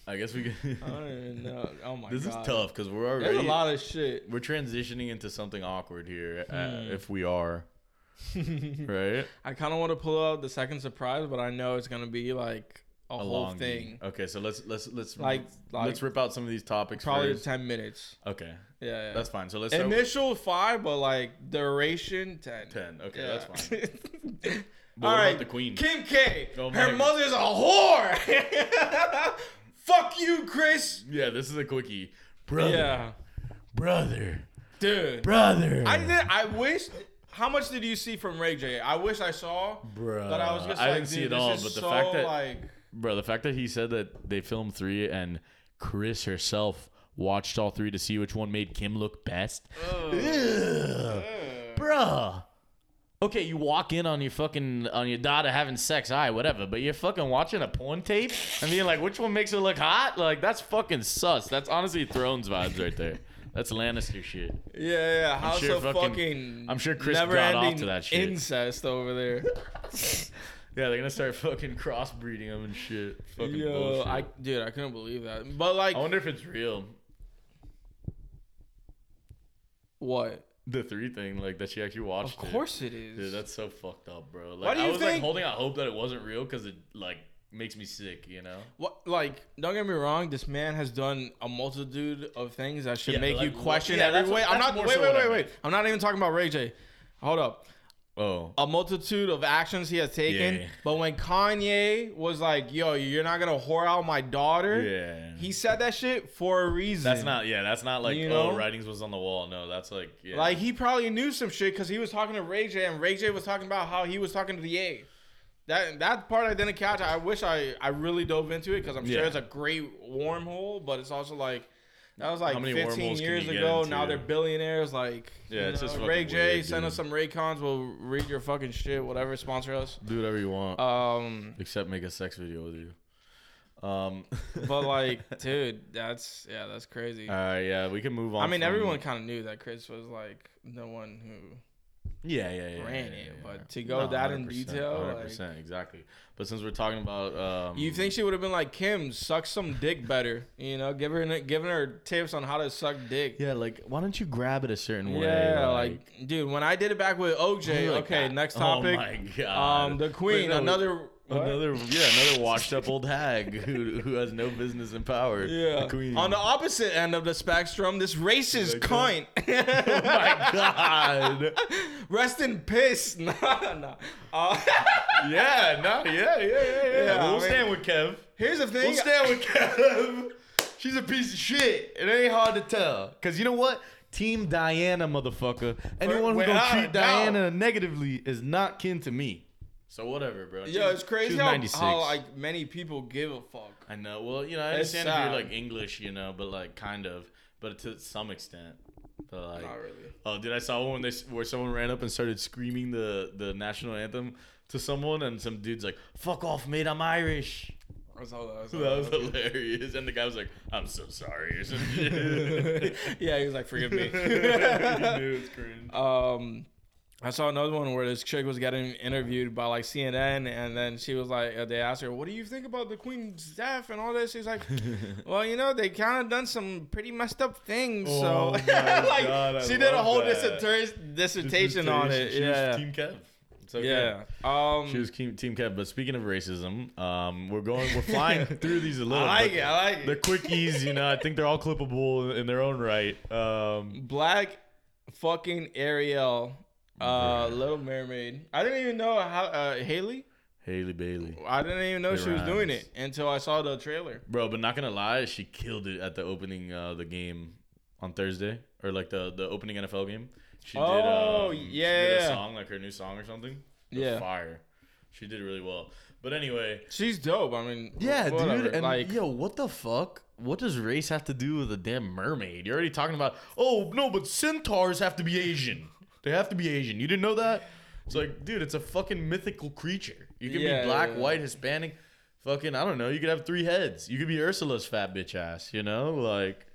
I guess we I can. don't even know. Oh my this god, is tough because we're already. There's a lot of shit. we're transitioning into something awkward here uh, Hmm. if we are right. I kind of want to pull out the second surprise, but I know it's gonna be like a, whole long thing, Okay, so let's let's let's like like let's rip out some of these topics. probably first. ten minutes. Okay, Yeah, yeah. that's fine. So let's Initial five, but like duration ten. ten. Okay, Yeah. that's fine. But All right, the queen? Kim K. Oh her mother's a whore. Fuck you, Kris. Yeah, this is a quickie. Brother, Yeah, brother, dude. brother. I did. I wish. How much did you see from Ray J? I wish I saw, Bro, but I was just I like, didn't see it all. But the so, fact that, like, bro, the fact that he said that they filmed three and Kris herself watched all three to see which one made Kim look best. Ugh. ugh. Bruh. Okay, you walk in on your fucking on your daughter having sex, all right, whatever. But you're fucking watching a porn tape and being like, which one makes her look hot? Like that's fucking sus. That's honestly Thrones vibes right there. That's Lannister shit. Yeah, yeah. House sure of fucking- fucking. I'm sure Kris never got off to that shit. Incest over there. Yeah, they're gonna start fucking crossbreeding them and shit. Fucking Yo, bullshit. I dude, I couldn't believe that. But like, I wonder if it's real. what? The three thing, like that she actually watched. Of it. course it is. Dude, that's so fucked up, bro. Like Why do you I was like holding out hope that it wasn't real because it like makes me sick, you know? What like don't get me wrong, this man has done a multitude of things that should Yeah, make but, you question yeah, every way. I'm not wait, so wait, wait, wait. I'm not even talking about Ray J. Hold up. Oh. a multitude of actions he has taken. Yeah. But when Kanye was like, "Yo, you're not gonna whore out my daughter," Yeah. he said that shit for a reason. That's not. Yeah, that's not like You oh, know? writings was on the wall. No, that's like yeah. Like he probably knew some shit because he was talking to Ray J, and Ray J was talking about how he was talking to the A. That that part I didn't catch. I wish I I really dove into it because I'm sure Yeah. it's a great wormhole, but it's also like that was like How many 15 years ago. Now they're billionaires. Like Yeah, it's know, just Ray J. weird, send us some Raycons. We'll read your fucking shit. Whatever, sponsor us. do whatever you want, Um, except make a sex video with you. Um. but like, dude, that's yeah, that's crazy. All right, yeah, we can move on. I mean, everyone kind of knew that Kris was like the one who Yeah, yeah, yeah. ran yeah, it, yeah, but to go that in 100%, detail, like- 100%, exactly. But since we're talking about, um, You think she would have been like Kim, suck some dick better? You know, give her giving her tips on how to suck dick. Yeah, like why don't you grab it a certain way? Yeah, like, dude, when I did it back with OJ. Like okay, that. next topic. Oh my god. um, the Queen, Wait, no, another. What? Another, yeah, another washed up old hag who, who has no business in power. Yeah. The queen. On the opposite end of the spectrum, this racist Like cunt. oh my god. Rest in piss. Nah, nah. Uh, Yeah, no, yeah, yeah, yeah, yeah. Yeah, we'll I mean- stand with Kev. here's the thing. We'll stand with Kev. She's a piece of shit. It ain't hard to tell. Cause you know what? Team Diana, motherfucker. Anyone who without gonna treat doubt. Diana negatively is not kin to me. So whatever, bro. Yeah, it's crazy how, 96. how like many people give a fuck. I know. Well, you know, I understand if you're like English, you know, but like kind of, but to some extent. But like, Not really. oh, did I saw one when they where someone ran up and started screaming the the national anthem to someone, and some dude's like, "Fuck off, mate, I'm Irish." I saw that. I saw That was that. hilarious, and the guy was like, "I'm so sorry." Or some shit. yeah, he was like, "Forgive me." You knew it's cringe. um I saw another one where this chick was getting interviewed by like CNN, and then she was like, uh, they asked her, "What do you think about the Queen's death and all this?" She's like, "Well, you know, they kind of done some pretty messed up things." Oh so, like, God, she did a whole dissertation, dissertation on it. She yeah, was Team Kev. Okay. yeah. Um, She was Team, team Kev. But speaking of racism, um, we're going, we're flying through these a little. I like it. I like it. The quickies, you know, I think they're all clippable in their own right. Um, Black fucking Ariel, uh. Little Mermaid. I didn't even know how uh, Haley. Haley Bailey, I didn't even know It she was doing it until I saw the trailer. bro. But not gonna lie, she killed it at the opening uh, the game on Thursday, or like the the opening NFL game. She did. Oh, um, she did yeah. a song like her new song or something. Was Yeah. fire. She did really well. But anyway, She's dope. I mean, Yeah, whatever. dude. And like, yo, what the fuck? What does race have to do with a damn mermaid? You're already talking about. Oh no, but centaurs have to be Asian. They have to be Asian. You didn't know that? It's like, dude, it's a fucking mythical creature. You can Yeah, be black, yeah, white, Hispanic. Fucking, I don't know. You could have three heads. You could be Ursula's fat bitch ass. You know, like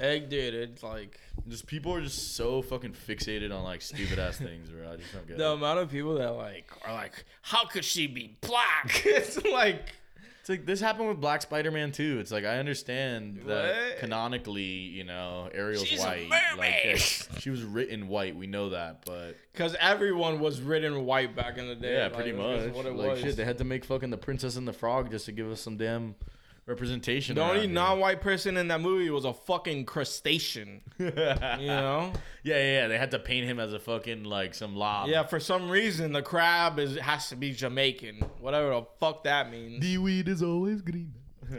egg, dude. It's like just people are just so fucking fixated on like stupid ass things, bro. I just don't get the it. amount of people that like are like, how could she be black? it's like, It's like this happened with Black Spider-Man too. It's like I understand that What? canonically, you know, Ariel's She's a white. mermaid. Like yeah, she was written white. We know that, but because everyone was written white back in the day. yeah, Like, pretty much. What it like was. shit, they had to make fucking the Princess and the Frog just to give us some damn representation. the only non-white person in that movie was a fucking crustacean. You know? Yeah, yeah, yeah. They had to paint him as a fucking like some lob. yeah. For some reason, the crab is has to be Jamaican. Whatever the fuck that means. The weed is always green.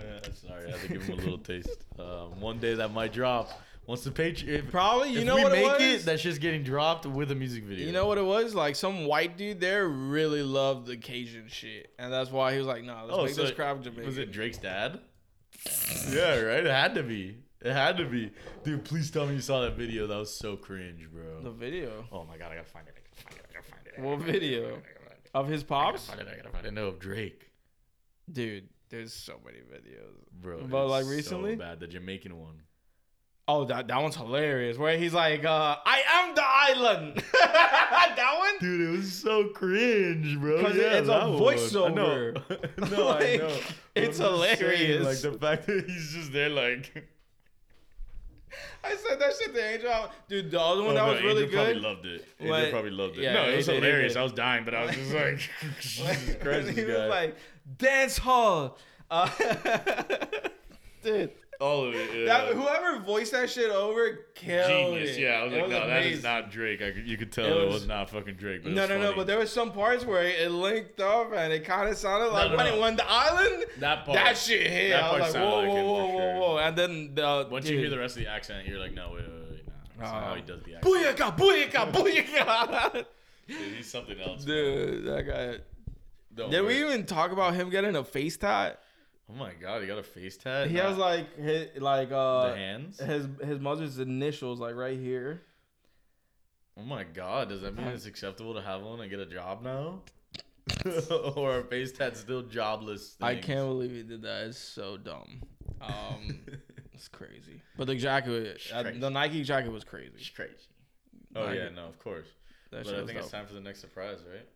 Sorry, I had to give him a little taste. Um, one day that might drop. Once the if, Probably. You if know we what make it it, was? that shit's getting dropped with a music video. You know what it was? Like some white dude there really loved the Cajun shit, and that's why he was like, "Nah, let's Oh, make so this crap Jamaican." Was it Drake's dad? yeah, right. It had to be. It had to be. Dude, please tell me you saw that video. That was so cringe, bro. the video oh my god, I gotta find it. I gotta find it. I gotta find it. What video? I it. of his I gotta pops? find it. I gotta find it. No, of Drake, Dude, there's so many videos. bro. But, like, so recently? bad. The Jamaican one. Oh, that that one's hilarious. Where he's like, uh, "I am the island." that one. Dude, it was so cringe, bro. 'Cause yeah, it's a voiceover. I no, I know. it's just saying, hilarious. like the fact that he's just there, like. I said that shit to Angel. Dude, the other one Oh, that no, was really Angel probably good. loved it. Angel What? probably loved it. Yeah, no, it was he did, he hilarious. I was dying, but I was just like, Jesus Christ, he was like, dance hall. Uh, dude, All of it. That, whoever voiced that shit over killed Genius. it. Yeah, I was It like, no, that is not Drake. I you could tell It it was- was, not fucking Drake. But it No, was no, no. But there was some parts where it linked up and it kind of sounded like no, when no. it went the island. that part. That shit hit. that I was like, whoa, like whoa, whoa, whoa, sure. whoa. And then the Once you hear the rest of the accent, you're like, no, wait, wait, wait, no. That's Uh, how he does the accent. booyaka, booyaka, booyaka. Dude, he's something else. Dude, that guy. Don't Did we even talk about him getting a face tat? Oh my god, he got a face tat. He Nah. has like his, like uh the hands. his his mother's initials like right here. Oh my god, does that mean it's acceptable to have one and get a job now? or a face tat still jobless? I things? can't believe he did that. It's so dumb. Um, it's crazy. But the jacket, uh, crazy. the Nike jacket was crazy. It's crazy. Oh Like yeah, no, of course. That but shit I was think it's dope. time for the next surprise, right?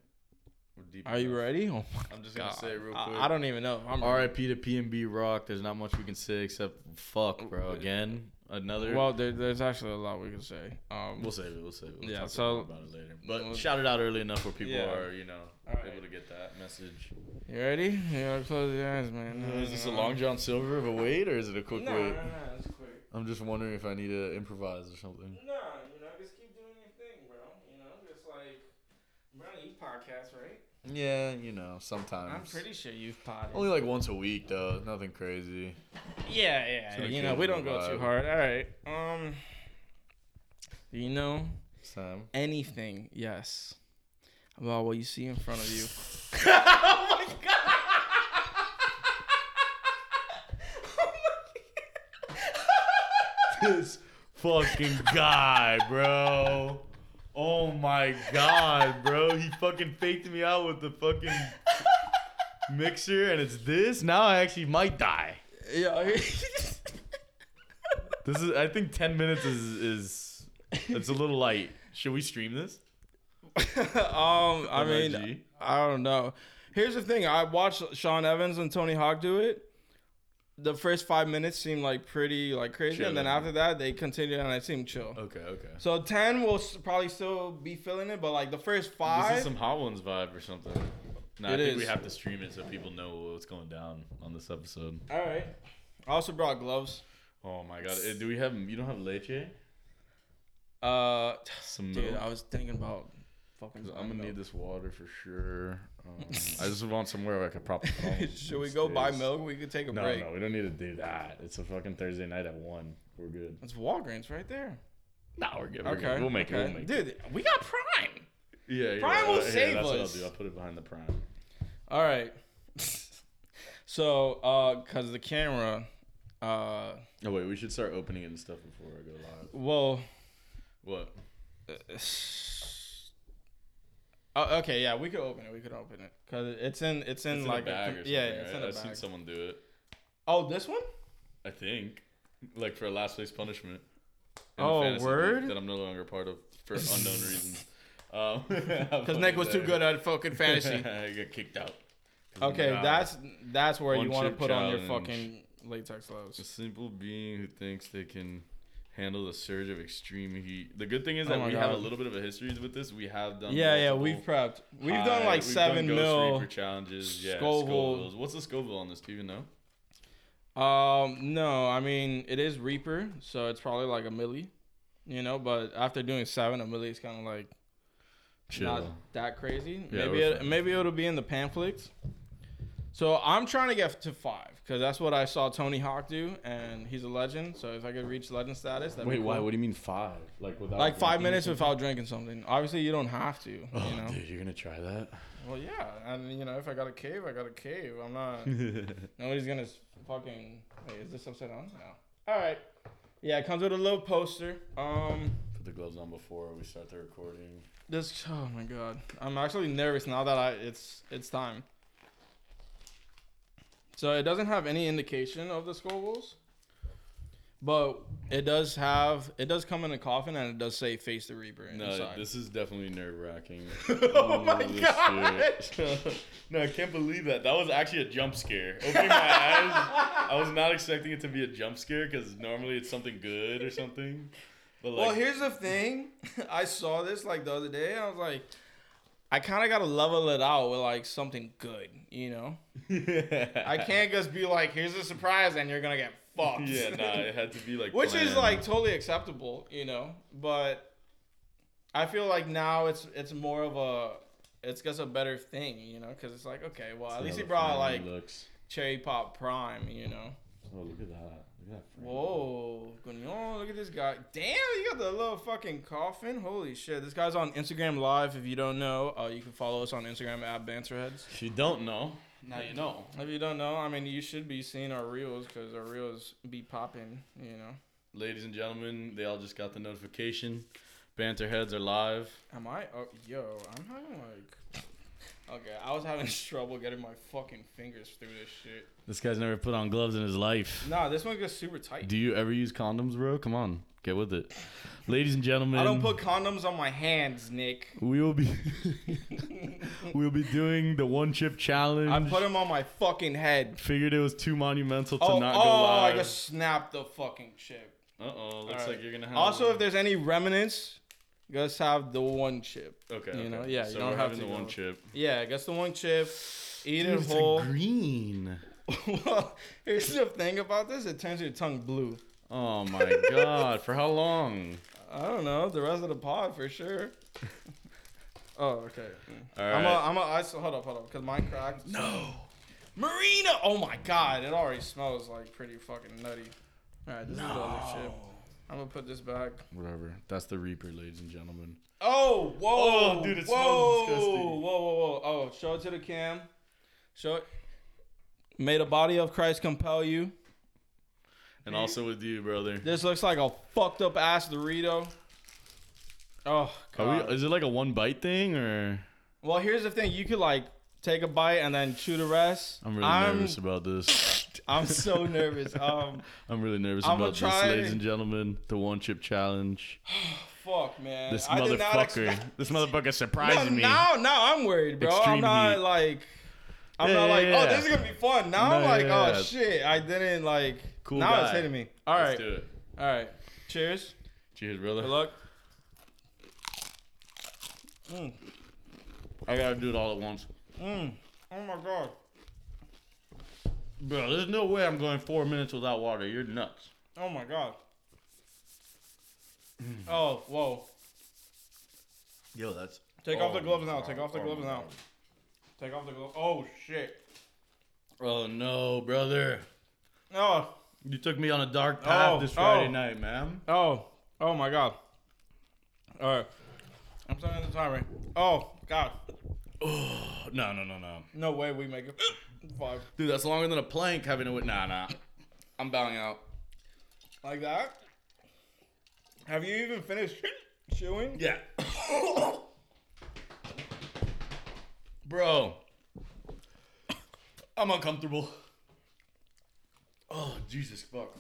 We're deep Are you ready? Oh my I'm just gonna god! say it real I- quick. I, don't even know. I'm R.I.P. to PnB Rock. There's not much we can say except fuck, bro. Again, another. Well, there, there's actually a lot we can say. Um, we'll save it. We'll save it. We'll Yeah, talk so- about it later. But Well- shout it out early enough where people Yeah. are, you know, Alright. able to get that message. you ready? You gotta close your eyes, man. Is this a long John Silver of a wait, or is it a quick No, wait? no, no, it's quick. I'm just wondering if I need to improvise or something. No, you know, just keep doing your thing, bro. You know, just like we're on youth podcast, right? Yeah, you know, sometimes. I'm pretty sure you've potted. Only like once a week, though. Nothing crazy. Yeah, yeah. You know, we don't go too hard. All right. Um, you know Sam. anything? Yes. About what you see in front of you. oh my god! this fucking guy, bro. Oh my god, bro. He fucking faked me out with the fucking mixer and it's this. Now I actually might die. Yeah. This is I think 10 minutes is is it's a little light. Should we stream this? um, I mean, I don't know. Here's the thing. I watched Sean Evans and Tony Hawk do it. The first five minutes seemed like pretty like crazy, and then after that they continued and it seemed chill. Okay, okay. So ten will s- probably still be feeling it, but like the first five, This is some Hot Ones vibe or something. No, I It think we is. have to stream it so people know what's going down on this episode. all right. I also brought gloves. Oh my god, Eh, do we have? You don't have leche? Uh, Some dude, milk? I was thinking about fucking. 'Cause I'm gonna need this water for sure. Um, I just want somewhere where I could prop the phone. milk. Should we go buy milk? We could take a No, break. no, no, we don't need to do that. It's a fucking Thursday night at one. We're good. It's Walgreens right there. No, we're good. We're Okay, good. We'll make okay. it. We'll make it. We got Prime. Yeah, yeah. Prime will here, save that's what us. I'll do. I'll put it behind the prime. All right. so, uh, cause the camera, uh, Oh wait, we should start opening it and stuff before I go live. well, What? uh, okay, yeah, we could open it. We could open it because it's in it's in It's in like a bag or something. yeah, right? in a I've seen someone do it. Oh, this one? I think, like for a last place punishment. Oh, a word? That I'm no longer part of for unknown reasons. Um, Because Nick was too good at fucking fantasy. I got kicked out. Okay, that's that's where you want to put on your fucking latex gloves. a simple being who thinks they can handle the surge of extreme heat. The good thing is Oh that my we have a little bit of a history with this. We have done. Yeah, yeah, we've prepped. We've high- done like we've seven done mil. Challenges. Yeah, Scoville. Scovilles. What's the Scoville on this? Do you even know? Um, no, I mean it is Reaper, so it's probably like a milli, you know. But after doing seven, a milli is kind of like not that crazy. Yeah, maybe it, maybe it'll be in the pamphlets. So I'm trying to get to five because that's what I saw Tony Hawk do, and he's a legend. So if I could reach legend status, that'd Wait, be why? What do you mean five? Like without? Like five minutes without drinking something. Obviously, you don't have to. You Oh, know. dude, you're gonna try that? Well, yeah, and you know, if I got a cave, I got a cave. I'm not. Nobody's gonna s- fucking. Wait, is this upside down? No. All right. Yeah, it comes with a little poster. Um, Put the gloves on before we start the recording. this. Oh my god, I'm actually nervous now that I it's it's time. So it doesn't have any indication of the Scovilles, but it does have. It does come in a coffin, and it does say "Face the Reaper" No, inside. this is definitely nerve wracking. Oh my God. no, I can't believe that. That was actually a jump scare. Opening my eyes, I was not expecting it to be a jump scare because normally it's something good or something. But like, well, here's the thing. I saw this like the other day, and I was like, I kind of got to level it out with like something good, you know? I can't just be like, here's a surprise, and you're gonna get fucked. yeah, nah, it had to be like. Which is like totally acceptable, you know. But I feel like now it's it's more of a it's just a better thing, you know, because it's like okay, well at least he brought like looks. cherry pop prime, you know. Oh, look at that! Look at that. frame. Whoa, Guignon, look at this guy. Damn, you got the little fucking coffin. Holy shit. This guy's on Instagram Live. If you don't know, uh, you can follow us on Instagram at Banterheads. If you don't know, now you know. If you don't know, I mean, you should be seeing our reels because our reels be popping, you know. Ladies and gentlemen, they all just got the notification. Banter heads are live. Am I? Oh, yo, I'm having like. Okay, I was having trouble getting my fucking fingers through this shit. This guy's never put on gloves in his life. Nah, this one gets super tight. Do you ever use condoms, bro? Come on, get with it. Ladies and gentlemen, I don't put condoms on my hands, Nick. we will be we'll be doing the one chip challenge. I put them on my fucking head. Figured it was too monumental to Oh, not go oh I live. just snapped the fucking chip. Uh oh, looks like you're gonna have. Also, if there's any remnants, just have the one chip. okay, you okay. know, yeah, you don't we're have having to the one chip. Yeah, just the one chip. Eat Dude, it it's whole. like green. well, here's the thing about this: it turns your tongue blue. Oh my god! For how long? I don't know the rest of the pod for sure. oh, okay. All I'm right. a, I'm a, I, hold up, hold up, because mine cracked. No. Marina! Oh my god, it already smells like pretty fucking nutty. Alright, this is the other chip. I'm gonna put this back. Whatever. That's the Reaper, ladies and gentlemen. Oh, whoa! Oh, dude, it whoa, smells disgusting. Whoa, whoa, whoa! Oh, show it to the cam. Show it. May the body of Christ compel you. And also with you, brother. This looks like a fucked up ass Dorito. Oh god. we, is it like a one bite thing or? well, here's the thing: you could like take a bite and then chew the rest. I'm really nervous about this. I'm so nervous. Um, I'm really nervous I'ma about this, try- ladies and gentlemen. The one chip challenge. fuck, man. This I motherfucker. expect- This motherfucker No, surprising me. now, now I'm worried, bro. Extreme I'm not heat. like. I'm Yeah, not like, yeah. oh, this is gonna be fun. Now I'm like, yeah, oh shit, I didn't like. Cool now it's hitting me. All right, Let's do it. all right. Cheers. Cheers, brother. Good luck. I gotta do it all at once. Mm. Oh my god. Bro, there's no way I'm going four minutes without water. You're nuts. Oh my god. Oh, whoa. Yo, that's. Take off the Oh gloves now. Take off the Oh gloves now. Take off the gloves. Oh shit. Oh no, brother. Oh, You took me on a dark path Oh, this Friday oh. night, man. oh, oh my god. All right. I'm starting the timer. Oh god. Oh no, no, no, no. No way we make it five. Dude, that's longer than a plank having to. Nah, nah. I'm bowing out. Like that? Have you even finished chewing? Yeah. Bro. I'm uncomfortable. Oh, Jesus fuck.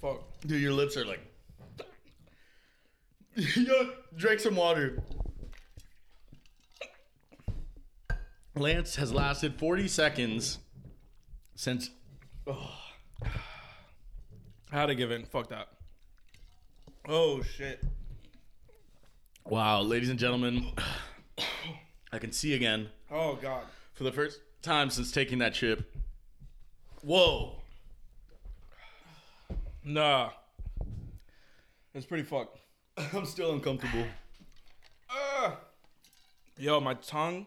Fuck. Dude, your lips are like. Yo, drink some water. Lance has lasted 40 seconds since. I had to give in. Fuck that. Oh shit. Wow, ladies and gentlemen, I can see again Oh god. for the first time since taking that chip. Whoa. Nah. It's pretty fucked. I'm still uncomfortable. Uh, yo, my tongue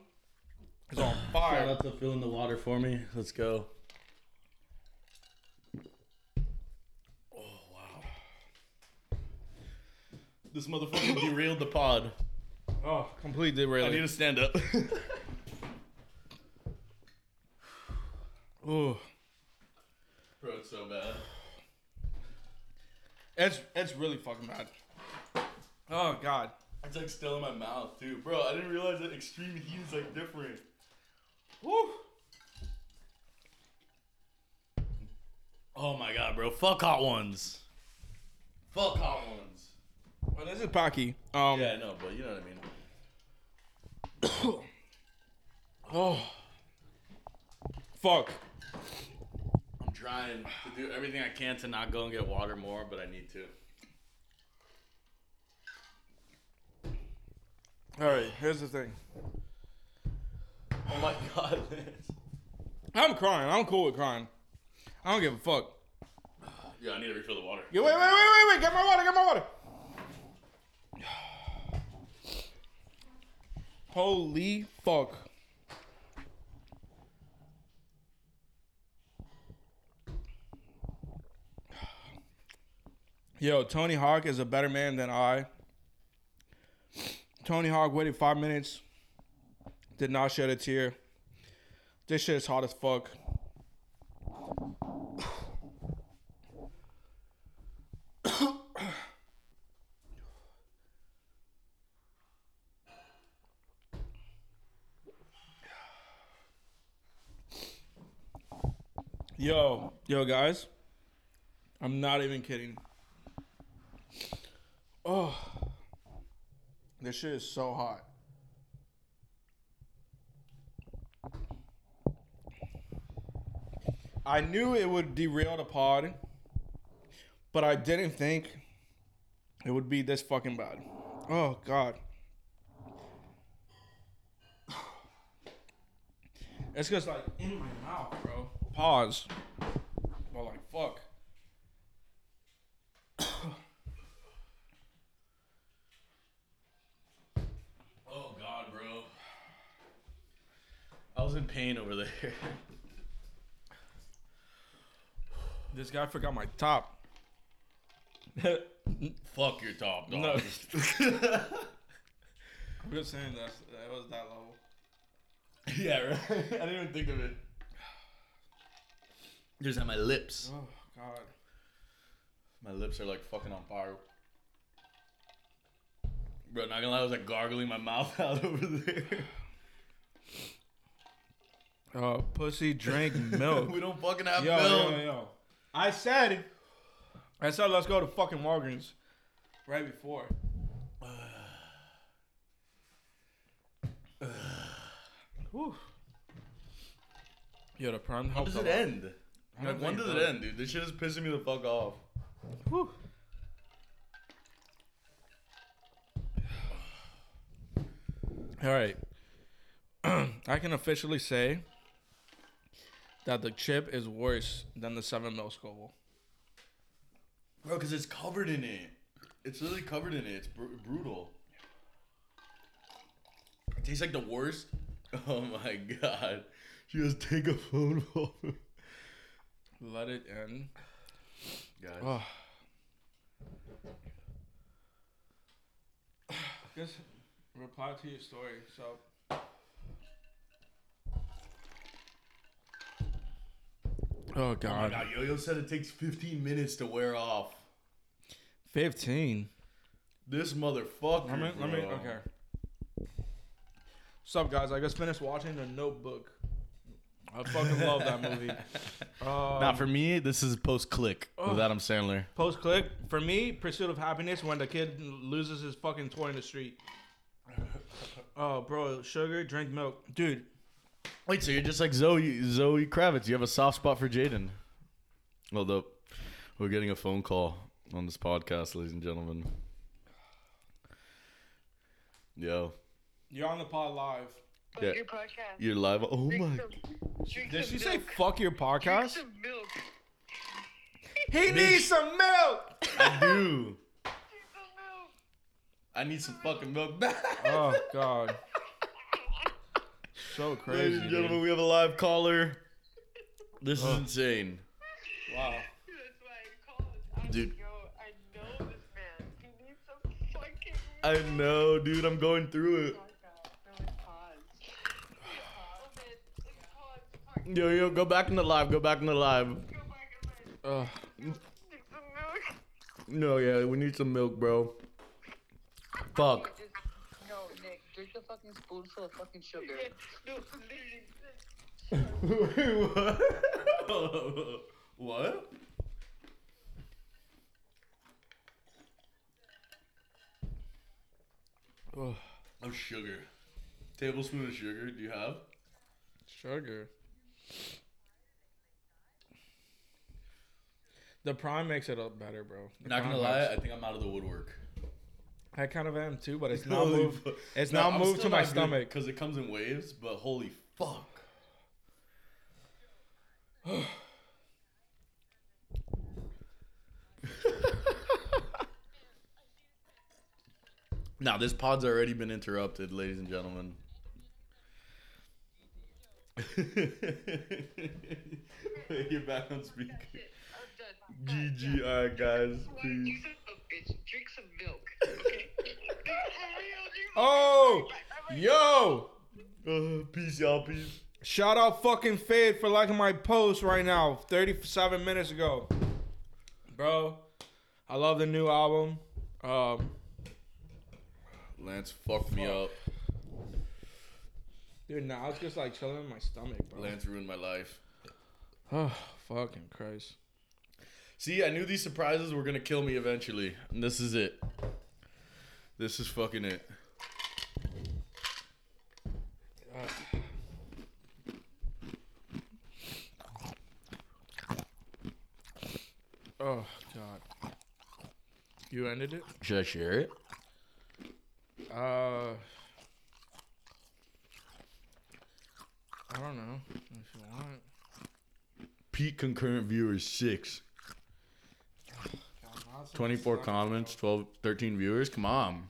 is on Shout fire. out to filling the water for me. Let's go. Oh wow. This motherfucker derailed the pod. Oh, completely I need to stand up. oh, Bro, it's so bad. It's it's really fucking bad. Oh god. It's like still in my mouth too. Bro, I didn't realize that extreme heat is like different. Woo. Oh my god, bro. Fuck hot ones. Fuck hot ones. Well, this is Paqui. Um. Yeah, I know, but you know what I mean. Oh. Fuck. I'm trying to do everything I can to not go and get water more, but I need to. All right. Here's the thing. Oh my god, Lance. I'm crying. I'm cool with crying. I don't give a fuck. Yeah, I need to refill the water. Yeah, wait, wait, wait, wait, wait. Get my water. Get my water. Holy fuck. Yo, Tony Hawk is a better man than I. Tony Hawk waited five minutes, did not shed a tear. This shit is hot as fuck. Yo, yo, guys. I'm not even kidding. Oh, this shit is so hot. I knew it would derail the pod, but I didn't think it would be this fucking bad. Oh, God. It's just like in my mouth, bro. Pause. Well, like, fuck. Oh God, bro. I was in pain over there. This guy forgot my top. Fuck your top, dog. No. I'm just saying that's, that was that level. yeah, right. I didn't even think of it. Just at my lips. Oh, God. My lips are like fucking on fire. Bro, not gonna lie, I was like gargling my mouth out over there. Uh, pussy drank milk. we don't fucking have yo, milk. yo, yo. I said, I said, let's go to fucking Walgreens right before. Whew. Yo, the prime helps does it end? Like, when does it it end, dude? This shit is pissing me the fuck off. Whew. All right. I can officially say that the chip is worse than the seven mil Scoville. Bro, because it's covered in it. It's literally covered in it. It's br- brutal. It tastes like the worst. Oh my god. She just take a phone call. Let it end. Guys. Oh. Just reply to your story. So. Oh Oh my God. god, Yo-Yo said it takes 15 minutes to wear off. Fifteen. This motherfucker. Let me. Let me. bro. Okay. What's up, guys? I just finished watching The Notebook. I fucking love that movie. Um, Not for me. This is post click with Adam Sandler. Post click for me, Pursuit of Happiness when the kid loses his fucking toy in the street. Oh, bro, sugar, drink milk, dude. Wait, so you're just like Zoe Zoe Kravitz? You have a soft spot for Jaden? Hold up, we're getting a phone call on this podcast, ladies and gentlemen. Yo, You're on the pod live. Fuck Yeah. your podcast. you're live. Oh Drink my! some, drink Did some she say milk. fuck your Drink podcast? some milk. He needs some milk. I do. Drink some milk. I need some fucking milk back. Oh god. So crazy. Ladies and gentlemen, dude. we have a live caller. This is insane. Wow. That's why I called. Dude. Dude. I know this man. He needs some fucking I milk. know, dude. I'm going through oh it. Fuck off. No, it's pause. Oh, man. It's pause. Fuck. Yo, yo, go back in the live. Go back in the live. Go back and like, Ugh. drink some milk. No, yeah, we need some milk, bro. Fuck. Just, drink a fucking spoonful of fucking sugar. No, literally. what? what? Ugh. Oh, sugar. Tablespoon of sugar. Do you have? Sugar. The prime makes it up better, bro. The Not gonna Prime lie, helps. I think I'm out of the woodwork. I kind of am too, but it's not moved. fuck. It's No, now I'm moved still to my not good stomach. because it comes in waves. But holy fuck! Now this pod's already been interrupted, ladies and gentlemen. You're back on speaker. I'm done. GG, alright guys, You peace. Son of a bitch. Drink some milk. Okay? Oh, yo. Uh, peace, y'all, peace. Shout out fucking Fade for liking my post right now, 37 minutes ago. Bro, I love the new album. Um, Lance fucked me up. dude, now it's just like chilling in my stomach, bro. Lance ruined my life. Oh, fucking Christ. See, I knew these surprises were gonna kill me eventually, and this is it. This is fucking it. Oh, God. You ended it? Should I share it? Uh, I don't know if you want. Peak concurrent viewers six. 24 comments, 12, 13 viewers. Come on.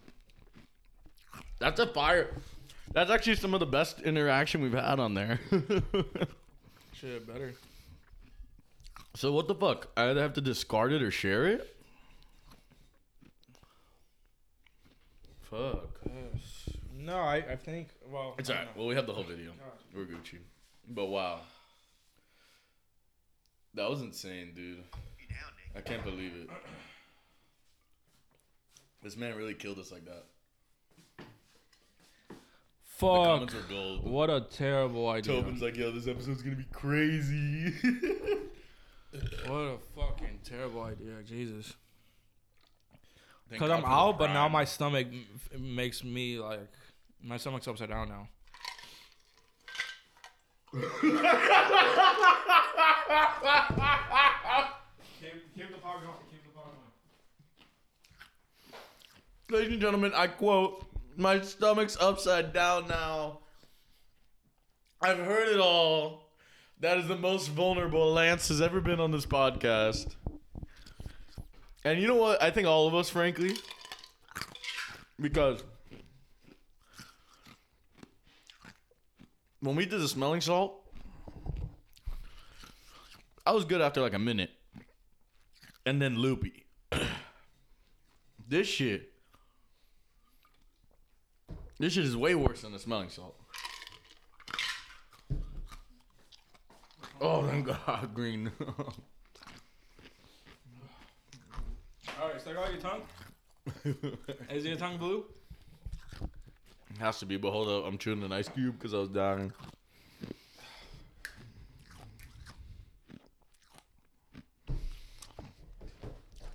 That's a fire. That's actually some of the best interaction we've had on there. Shit, better. so what the fuck? I either have to discard it or share it? Fuck. No, I, I think. Well, It's alright. Well, we have the whole video. We're Gucci. But wow. That was insane, dude. I can't believe it. This man really killed us like that. The Fuck. comments were gold. What a terrible idea. Tobin's like, yo, this episode's gonna be crazy. What a fucking terrible idea, Jesus. Thank Because God I'm for the out, but now prime. my stomach m- f- makes me like my stomach's upside down now. keep, keep the pod going. Keep the pod going. Ladies and gentlemen, I quote, my stomach's upside down now. I've heard it all. That is the most vulnerable Lance has ever been on this podcast. And you know what? I think all of us, frankly, because when we did the smelling salt, I was good after like a minute. And then loopy. this shit. This shit is way worse than the smelling salt. Oh, thank God, green. All right, stick out your tongue. Is your tongue blue? It has to be, but hold up. I'm chewing an ice cube because I was dying.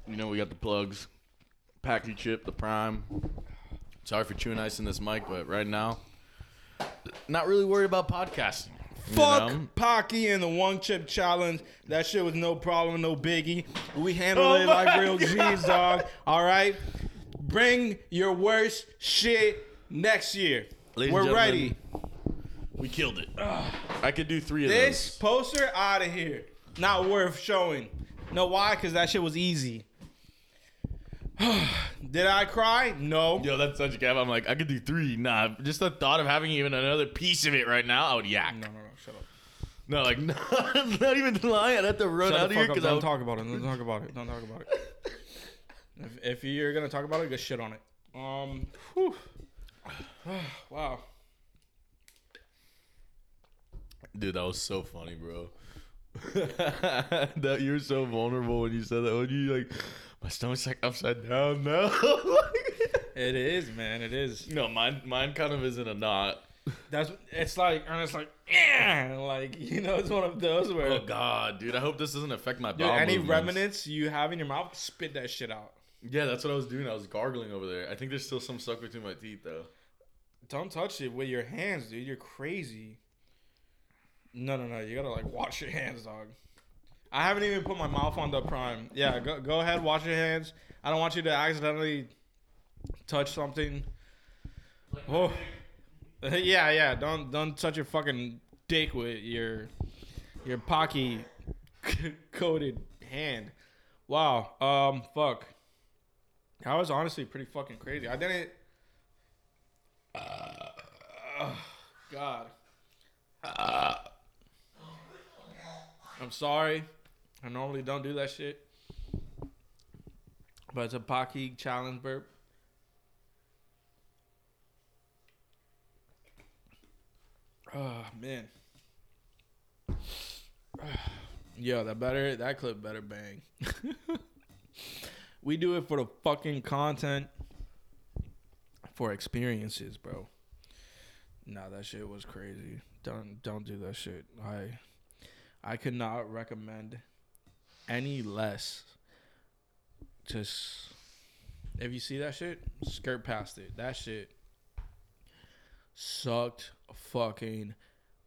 You know, we got the plugs. Paqui chip, the prime. Sorry for chewing ice in this mic, but right now, not really worried about podcasting. Fuck know? Paqui and the one chip challenge. That shit was no problem, no biggie. We handled Oh it like real G's, dog. All right. Bring your worst shit next year. Ladies We're ready. We killed it. I could do three of these. This those. poster out of here. Not worth showing. Know why? Because that shit was easy. Did I cry? No. Yo, that's such a gap. I'm like, I could do three. Nah, just the thought of having even another piece of it right now, I would yak. No, no, no. Shut up. No, like, not, not even lying. I'd have to run Shut out the of here up. because I Don't talk about it. Don't talk about it. Don't talk about it. if, if you're gonna talk about it, get shit on it. Um. whew. wow. Dude, that was so funny, bro. that you're so vulnerable when you said that. When you like, my stomach's like upside down now. It is, man. It is. no, mine, mine kind of is in a knot. That's. It's like, and it's like, yeah, like you know, it's one of those where. Oh God, dude, I hope this doesn't affect my Dude, bowel any movements. remnants you have in your mouth, spit that shit out. Yeah, that's what I was doing. I was gargling over there. I think there's still some stuck between my teeth though. Don't touch it with your hands, dude. You're crazy. No, no, no. You gotta like wash your hands, dog. I haven't even put my mouth on the prime. Yeah, go go ahead, wash your hands. I don't want you to accidentally touch something. Oh, yeah, yeah. Don't don't touch your fucking dick with your your Paqui coated hand. Wow. Um. Fuck. That was honestly pretty fucking crazy. I didn't. Uh, God. Uh, I'm sorry. I normally don't do that shit. But it's a Paqui challenge burp. Oh man. Yo, that better that clip better bang. we do it for the fucking content for experiences, bro. Nah, that shit was crazy. Don't don't do that shit. I I could not recommend any less. Just if you see that shit, skirt past it. That shit sucked fucking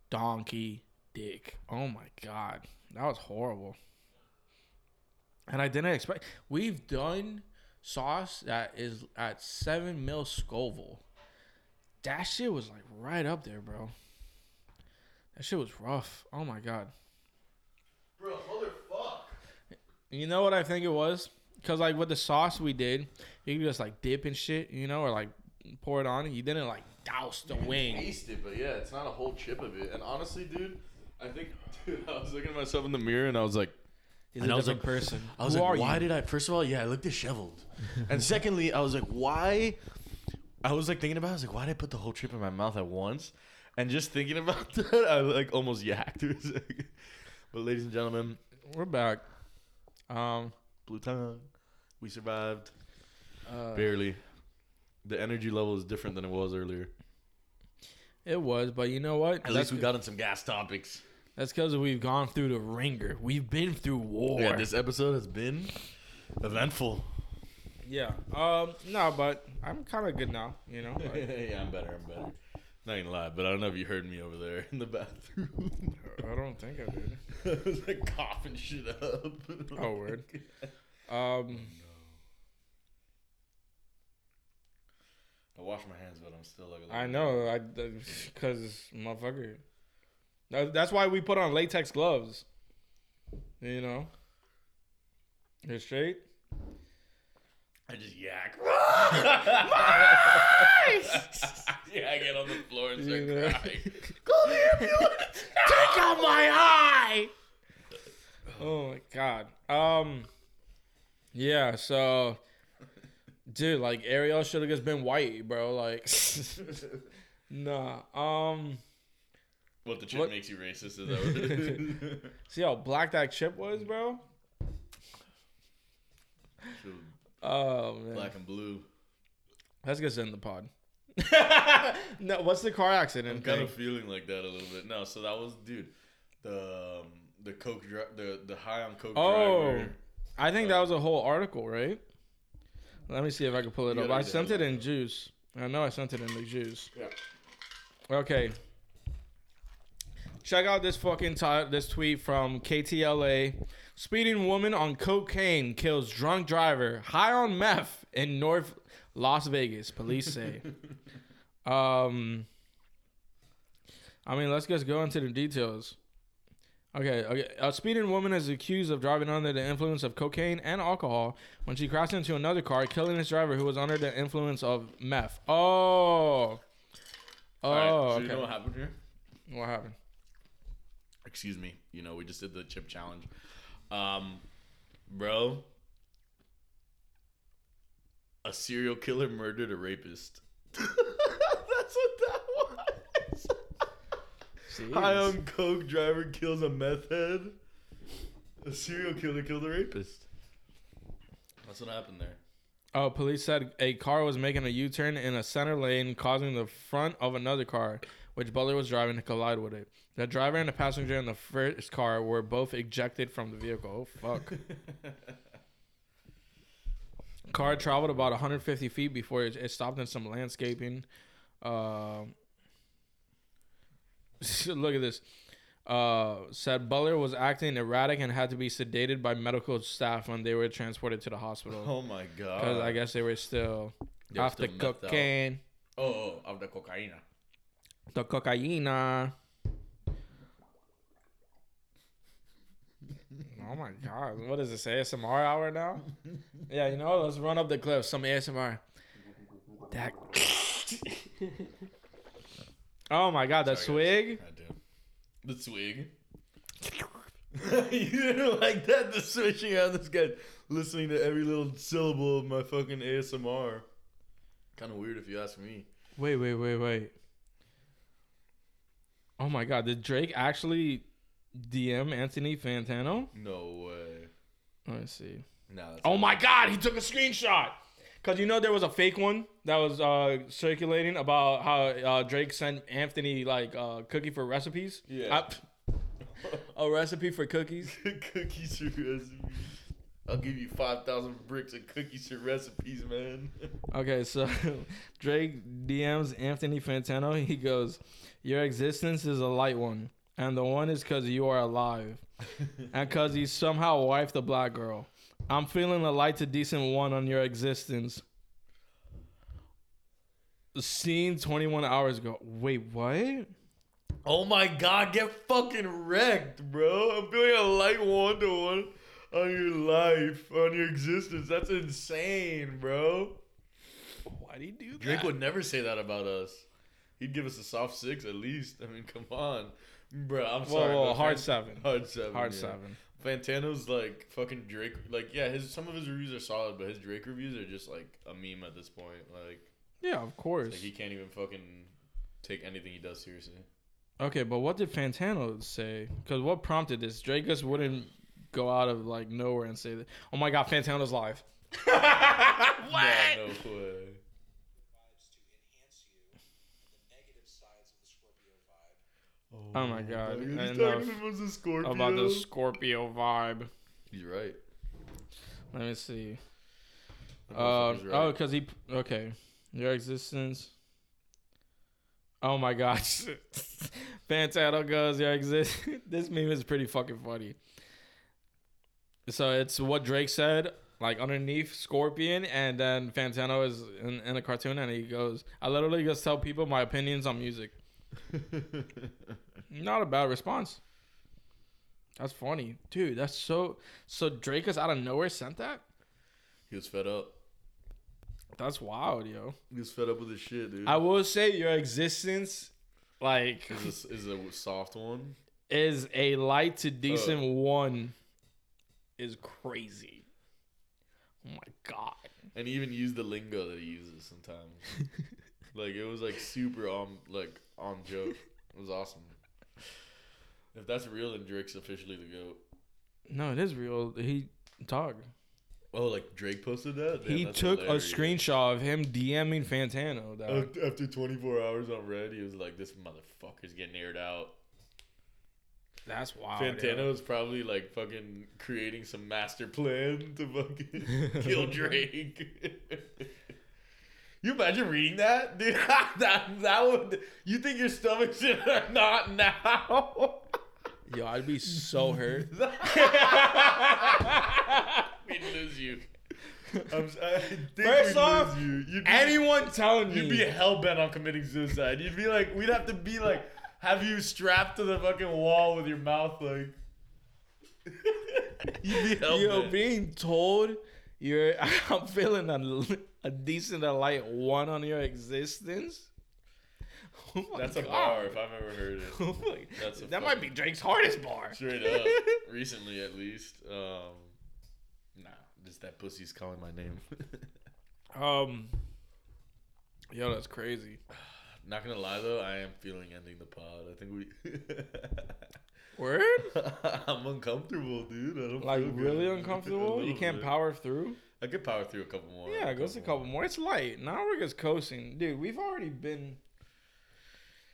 donkey dick. Oh my god. That was horrible. And I didn't expect we've done sauce that is at seven mil Scoville. That shit was like right up there, bro. That shit was rough. Oh my god. Bro. You know what I think it was? Cause like with the sauce we did, you could just like dip and shit, you know, or like pour it on. You didn't like douse the wing. Taste it, but yeah, it's not a whole chip of it. And honestly, dude, I think, dude, I was looking at myself in the mirror and I was like, He's And a I was different like- person. I was Who like, why you? did I? First of all, yeah, I look disheveled, and secondly, I was like, why? I was like thinking about, it, I was like, why did I put the whole chip in my mouth at once? And just thinking about that, I like almost yacked for a second. But ladies and gentlemen, We're back. Um, blue tongue, we survived uh, barely. The energy level is different than it was earlier. it was, but you know what? At that's least we got on some gas topics. That's because we've gone through the ringer. We've been through war. Yeah, this episode has been eventful. Yeah. Um. No, but I'm kind of good now. You know. Yeah, I'm better. I'm better. Not gonna lie, but I don't know if you heard me over there in the bathroom. I don't think I did. I was like coughing shit up. Oh, word. Um. I wash my hands, but I'm still like. I know. I because motherfucker. That- That's why we put on latex gloves. You know. You're straight. I just yak. yeah, I get on the floor and start know? crying. Call the ambulance. Take out my eye. Oh my god. Um. Yeah. So, dude, like Ariel should have just been white, bro. Like, nah. Um. What the chip What? makes you racist? Is that what it is? See how black that chip was, bro. Oh man. Black and blue. Let's get in the pod. no, what's the car accident? I'm kind thing? of feeling like that a little bit. No, so that was, dude, the um, the coke, dri- the the high on coke Oh, driver. I think that was a whole article, right? Let me see if I can pull it up. I sent it in juice. I know I sent it in the juice. Yeah. Okay. Check out this fucking ti- this tweet from KTLA. Speeding woman on cocaine kills drunk driver high on meth in North Las Vegas. Police say. um. I mean, let's just go into the details. Okay, okay. A speeding woman is accused of driving under the influence of cocaine and alcohol when she crashed into another car, killing its driver who was under the influence of meth. Oh. Oh, All right, so okay. you know what happened here? What happened? Excuse me. You know, we just did the chip challenge. Um, bro, a serial killer murdered a rapist. That's what that was. High on coke driver kills a meth head. A serial killer killed a rapist. That's what happened there. Oh, police said a car was making a U-turn in a center lane, causing the front of another car, which Butler was driving, to collide with it. The driver and the passenger in the first car were both ejected from the vehicle. Oh, fuck. car traveled about 150 feet before it, it stopped in some landscaping. Um look at this. Uh, said Butler was acting erratic and had to be sedated by medical staff when they were transported to the hospital. Oh my god. Because I guess they were still They were off the still cocaine. Oh, oh, of the cocaine. The cocaine. Oh my god, what is this ASMR hour now? yeah, you know, let's run up the cliff. Some ASMR. That. oh my god, that Sorry, swig. I do. The swig. you didn't like that? The switching out. This guy listening to every little syllable of my fucking ASMR. Kind of weird if you ask me. Wait, wait, wait, wait. Oh my god, did Drake actually DM Anthony Fantano? No way. Let me see. That's Oh my god, he took a screenshot. Cause you know there was a fake one that was uh, circulating about how uh, Drake sent Anthony like uh, cookie for recipes. Yeah. Uh, a recipe for cookies. cookies for recipes. I'll give you five thousand bricks of cookies for recipes, man. Okay, so Drake DMs Anthony Fantano. He goes, "Your existence is a light one, and the one is because you are alive, and because you somehow wifed a black girl. I'm feeling a light to decent one on your existence." Seen 21 hours ago. Wait, what? Oh my god, get fucking wrecked, bro. I'm feeling a light one to one on your life, on your existence. That's insane, bro. Why do you do that? Drake would never say that about us. He'd give us a soft six at least. I mean, come on. Bro, I'm Whoa, sorry. whoa, hard seven. Hard seven. Hard yeah. seven. Fantano's like fucking Drake. Like, yeah, his some of his reviews are solid, but his Drake reviews are just like a meme at this point. Like, Yeah, of course. like he can't even fucking take anything he does seriously. Okay, but what did Fantano say? Because what prompted this? Drake just wouldn't go out of like nowhere and say that. Oh my God, Fantano's live. What? no way. Oh my God, He's and talking about the Scorpio. About the Scorpio vibe. He's right. Let me see. Uh, right. oh, because he. Okay. Your existence. Oh my gosh. Fantano goes, your exist. this meme is pretty fucking funny. So it's what Drake said, like underneath Scorpion, and then Fantano is in, in a cartoon, and he goes, I literally just tell people my opinions on music. Not a bad response. That's funny. Dude, that's so. So Drake is out of nowhere sent that? he was fed up. That's wild, yo. He was fed up with his shit, dude. I will say your existence, like, is a, is a soft one. is a light to decent oh. one, is crazy. Oh my god. And he even used the lingo that he uses sometimes. like it was like super on like on joke. It was awesome. If that's real, then Drake's officially the goat. No, it is real. He dog. Oh, like Drake posted that. Damn, he took hilarious. a screenshot of him DMing Fantano. Dog. After- After 24 hours on Red, he was like, "This motherfucker's getting aired out." That's wild. Fantano is probably like fucking creating some master plan to fucking kill Drake. you imagine reading that, dude? that that would. You think your stomach should not now? Yo, I'd be so hurt. We'd lose you. I'm, I think uh, First we'd off, lose you. You'd be, Anyone telling you'd me? be hell bent on committing suicide. You'd be like, we'd have to be like, have you strapped to the fucking wall with your mouth like. you'd be hell Yo, bent. being told you're, I'm feeling a, a decent, a light one on your existence. Oh my That's a bar if I've ever heard it. Oh my- That's a that might be Drake's hardest bar. Straight up. Recently, at least. Um, nah, just that pussy's calling my name. Um, yo, that's crazy. Not gonna lie though, I am feeling ending the pod. I think we. Word? I'm uncomfortable, dude. I don't Like feel good. really A uncomfortable? You can't bit. power through? I could power through a couple more. Yeah, it goes a couple more. It's light. Now we're just coasting, dude. We've already been,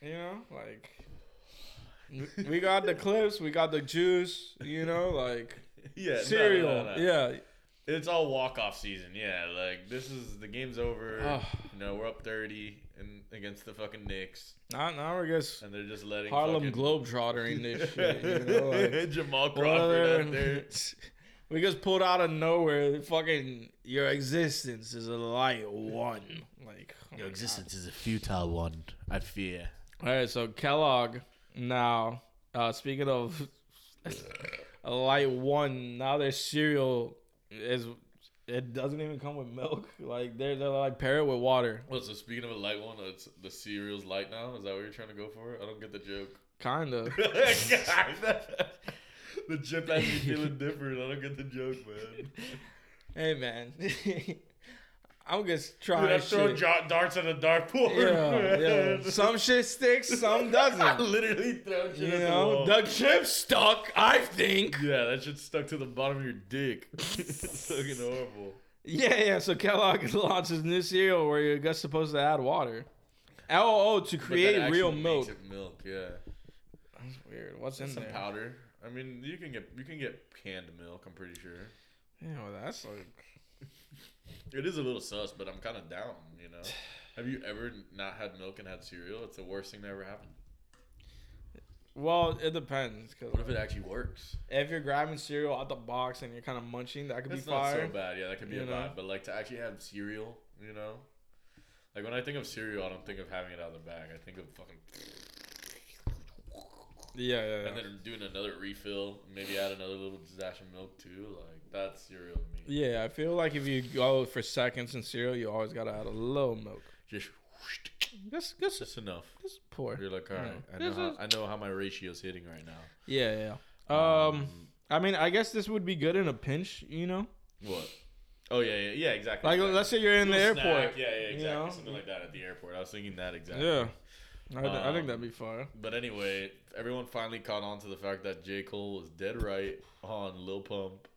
you know, like we- got the clips, we got the juice, you know, like Yeah, no, no, cereal. no, no. Yeah, It's all walk off season. Yeah, like this is the game's over. Ugh. You know, we're up thirty and against the fucking Knicks, now now we're just and they're just letting Harlem fucking... Globetrottering this shit. You know, like, Jamal Crawford out there. we just pulled out of nowhere. Fucking your existence is a light one. Like oh existence God. is a futile one. I fear. All right, so Kellogg. Now, uh, speaking of a light one. Now their cereal is it doesn't even come with milk. Like they're they're like pair it with water. Well, so speaking of a light one, it's the cereal's light now. Is that what you're trying to go for? I don't get the joke. Kinda. the chip has me feeling different. I don't get the joke, man. hey man. I'm just Dude, trying I throw jar- darts at a dartboard. yeah, yeah. Some shit sticks, some doesn't. I literally throw shit You at the the chip stuck. I think. Yeah, that shit stuck to the bottom of your dick. it's fucking horrible. Yeah, yeah. So Kellogg launches new cereal where you're just supposed to add water. Oh, oh, to create real milk. milk, yeah. That's weird. What's in Some there? powder. I mean, you can get you can get canned milk. I'm pretty sure. Yeah, well, that's like. It is a little sus, but I'm kind of down. You know. Have you ever not had milk and had cereal? It's the worst thing that ever happened. Well, it depends. Cause What if it actually works? if you're grabbing cereal out the box and you're kind of munching, that could be not fire. so bad. Yeah, that could be You a know? vibe. But like to actually have cereal, you know, like when I think of cereal, I don't think of having it out of the bag. I think of fucking Yeah, yeah, yeah. and then doing another refill, maybe add another little dash of milk too. Like that's cereal to me. Yeah, I feel like if you go for seconds in cereal, you always gotta add a little milk. Just Just, just, just enough. just pour. You're like, all right, I know how I know how my ratio's hitting right now. Yeah, yeah. Um, I mean, I guess this would be good in a pinch, you know. what? Oh yeah, yeah, yeah, exactly. Like, exactly. let's say you're in the airport. snack, Yeah, yeah, you exactly. know? Something like that at the airport. I was thinking that exactly. Yeah, I, I Um, think that'd be fire. But anyway, everyone finally caught on to the fact that J. Cole was dead right on Lil Pump.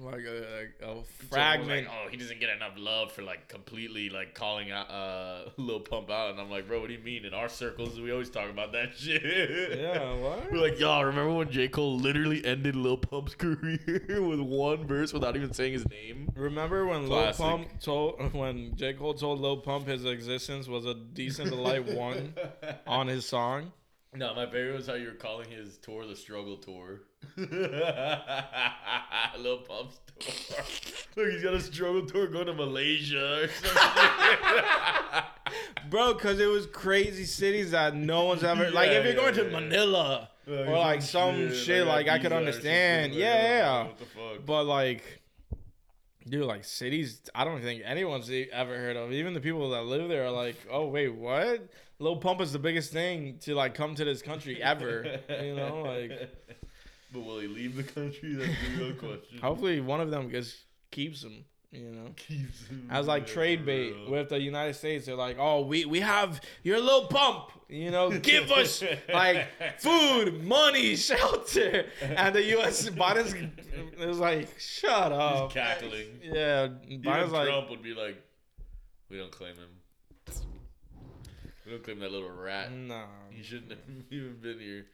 Like a, like a fragment. Like, oh, he doesn't get enough love for like completely like calling out uh Lil Pump out, and I'm like, bro, what do you mean? In our circles, we always talk about that shit. yeah, what? We're like, y'all remember when J. Cole literally ended Lil Pump's career with one verse without even saying his name? Remember when Classic. Lil Pump told when J Cole told Lil Pump his existence was a decent to light one on his song? No, my favorite was how you were calling his tour the struggle tour. Lil pump store. Look, he's got a struggle tour going to Malaysia or something. Bro, because it was crazy cities that no one's ever like. If you're going yeah, to yeah. Manila or like some shit, like I could understand. Yeah, yeah. What the fuck? But like, dude, like cities, I don't think anyone's ever heard of. Even the people that live there are like, oh wait, what? Lil Pump is the biggest thing to like come to this country ever. you know, like But will he leave the country? That's the real question. hopefully one of them just keeps him. You know. keeps him As like trade bait with the United States, they're like, "Oh, we we have your little pump, you know, give us like food, money, shelter," and the U.S. Biden's it was like, "Shut He's up." cackling. Yeah, Even Biden's like, Trump would be like, "We don't claim him. We don't claim that little rat. "Nah." He shouldn't have even been here."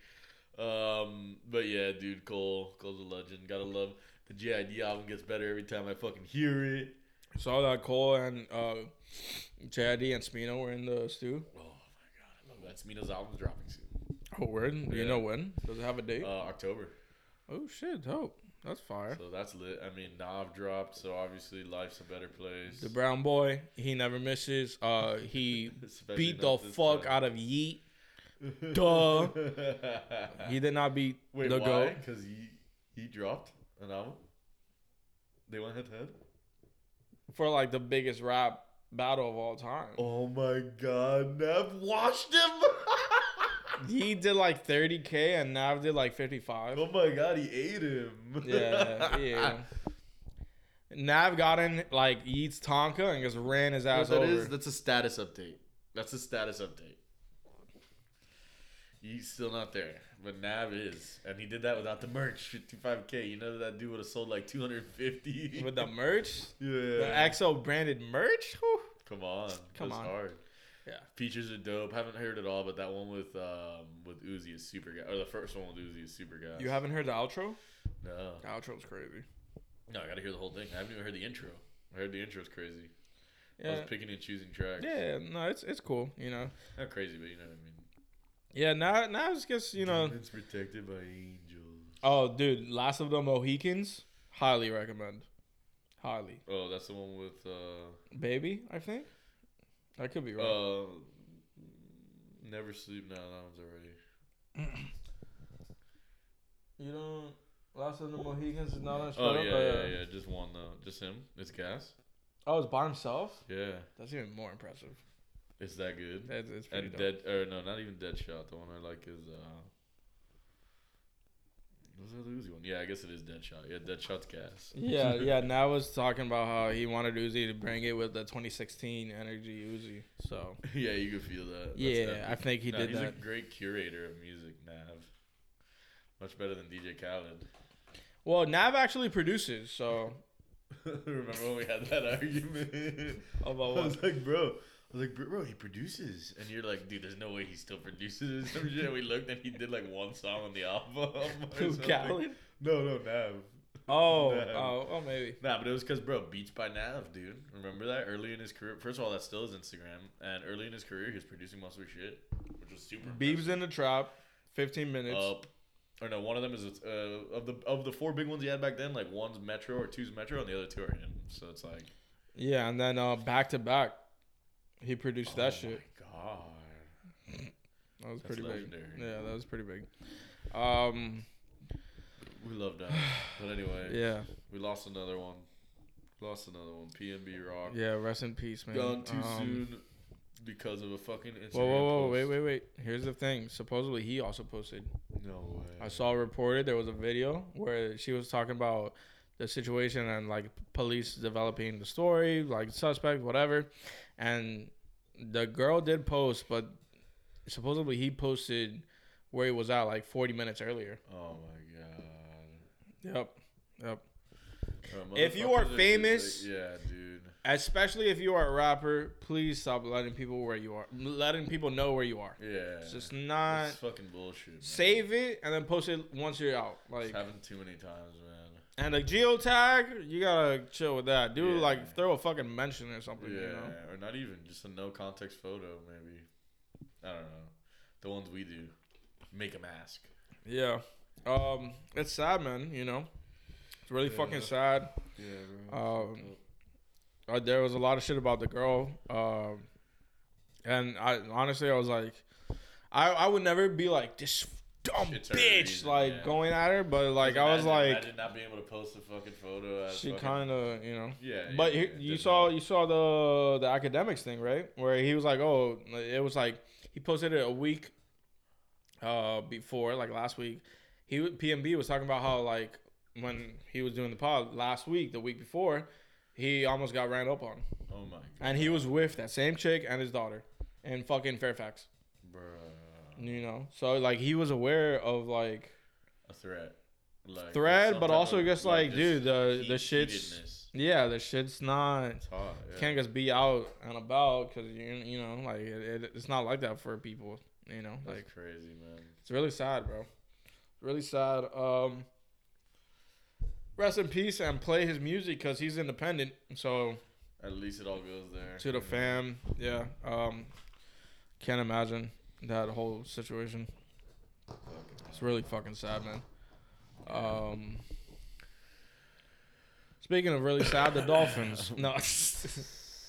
Um, but yeah, dude, Cole, Cole's a legend. Gotta love the JID album. Gets better every time I fucking hear it. Saw that Cole and uh, JID and Smino were in the stew. Oh my god, I love that. Smino's album's dropping soon. Oh, word? Do you know when? Does it have a date? Uh, October. oh shit, dope. That's fire. So that's lit. I mean, Nav dropped, so obviously life's a better place. The brown boy, he never misses. Uh, he beat the fuck time. out of Yeat. Duh. He did not beat Wait, the why? goat. Because he he dropped an album. They went head to head. for like the biggest rap battle of all time. Oh my god, Nav washed him. He did like 30k and Nav did like 55. oh my god, he ate him. Yeah, yeah. Nav got in like Yeat's Tonka and just ran his ass that over. is, that's a status update. That's a status update. He's still not there, but Nav is, and he did that without the merch. 55k. You know that dude would have sold like 250 With the merch, yeah. the XO branded merch. Whew. Come on, Come on. hard. Yeah. Features are dope. Haven't heard it all, but that one with um with Uzi is super guy. Or the first one with Uzi is super guy. You haven't heard the outro? No, The outro's crazy. no, I gotta hear the whole thing. I haven't even heard the intro. I heard the intro's crazy. Yeah. I was picking and choosing tracks. yeah. No, it's it's cool. You know. Not crazy, but you know what I mean. Yeah. Now now it's just you know. Demons protected by angels. Oh, dude, Last of the Mohicans. Highly recommend. Highly. Oh, that's the one with uh Baby, I think. I could be wrong. uh Never sleep. now. that one's already. You don't. Last of the Mohicans is not on. Oh Straight yeah, yeah, yeah. Just one though. Just him. It's gas. Oh, it's by himself. Yeah, That's even more impressive. It's that good. It's, it's pretty And dope. dead or no, not even Deadshot. The one I like is uh. What's the Uzi one? Yeah, I guess it is Deadshot. Yeah, Deadshot's gas. Yeah, yeah. Now was talking about how he wanted Uzi to bring it with the 2016 Energy Uzi. So yeah, you can feel that. That's yeah. I think he Nah, did he's that. a great curator of music, Nav. Much better than DJ Khaled. Well, Nav actually produces. So Remember when we had that argument? About I was like, bro. Like, bro, he produces, and you're like, dude, there's no way he still produces some shit. We looked, and he did like one song on the album. Who. Khaled? No, no, Nav. Oh, Nav. oh, oh, maybe. Nah, but it was because, bro, Beats by Nav, dude. Remember that early in his career? First of all, that's still his Instagram, and early in his career, he was producing most of his shit, which was super. Beibs in the trap, 15 minutes. up. Or no, one of them is uh, of the of the four big ones he had back then. Like one's Metro or two's Metro, and the other two are him. So it's like yeah, and then uh, back to back, he produced that oh shit. God, That was That's pretty legendary. big. Yeah, that was pretty big. Um, we love that. But anyway, yeah, we lost another one. Lost another one. PnB Rock yeah. Rest in peace, man. gone too Um, soon because of a fucking Instagram Whoa, whoa, whoa! post. Wait, wait, wait. Here's the thing. Supposedly, he also posted. No way. I saw reported there was a video where she was talking about the situation and like police developing the story, like suspect, whatever. And the girl did post, but supposedly he posted where he was at like 40 minutes earlier. Oh my god. Yep. Yep. Bro, If you are famous- like- yeah, dude. Especially if you are a rapper, please stop letting people where you are, letting people know where you are. Yeah. It's just not It's fucking bullshit. man. save it and then post it once you're out. It's Like happened too many times, man. And a geotag, you gotta chill with that. Do Yeah. like throw a fucking mention or something. Yeah, You know? or not even just a no context photo, maybe. I don't know. The ones we do, make a mask. Yeah. Um, it's sad, man. You know, it's really Yeah. fucking sad. Yeah, Um, uh, there was a lot of shit about the girl. Um, and I honestly, I was like, I I would never be like this dumb bitch, reason, like yeah. going at her. But like I was like, imagine not being able to post a fucking photo. She kind of, you know. yeah. But yeah, he, you saw you saw the the academics thing, right? Where he was like, "Oh, it was like he posted it a week uh before, like last week. He PnB was talking about how like when he was doing the pod last week, the week before, he almost got ran up on, Oh my god. and he was with that same chick and his daughter in fucking Fairfax. Bruh. You know, so like he was aware of like A threat. Like, threat, but also of, just like, just dude, the heat- the shit's yeah, the shit's not. It's hot. Yeah. can't just be out and about because you you know like it, it, it's not like that for people you know That's like crazy, man. it's really sad bro really sad um rest in peace and play his music because he's independent so At least it all goes there. to the fam yeah um can't imagine that whole situation it's really fucking sad man um speaking of really sad the dolphins no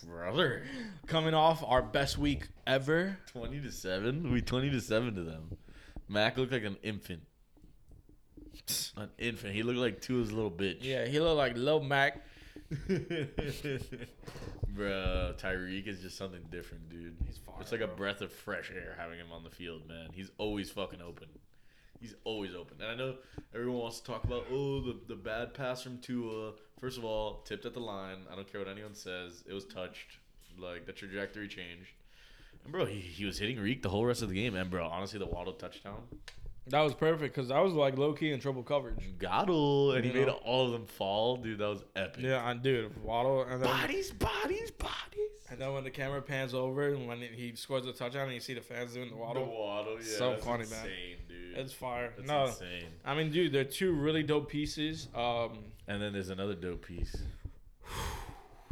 Brother. coming off our best week ever 20 to 7? We 20 to 7 to them. Mac looked like an infant. An infant. He looked like Tua's little bitch. Yeah, he looked like Lil Mac. Bro, Tyreek is just something different, dude. He's fire, It's like a bro. breath of fresh air having him on the field, man. He's always fucking open. He's always open. And I know everyone wants to talk about, oh, the, the bad pass from Tua. First of all, tipped at the line. I don't care what anyone says. It was touched. Like, the trajectory changed. And, bro, he, he was hitting Reek the whole rest of the game. And, bro, honestly, the Waddle touchdown. That was perfect because I was like low key in triple coverage. Goddle. And he You made know? all of them fall. Dude, that was epic. Yeah, I dude Waddle, and then Bodies, bodies, bodies. and then when the camera pans over and when he scores a touchdown and you see the fans doing the waddle. The Waddle, Waddle, yeah. So that's funny, insane, man. dude. it's fire. That's no, insane. I mean, dude, they're two really dope pieces. Um, And then there's another dope piece.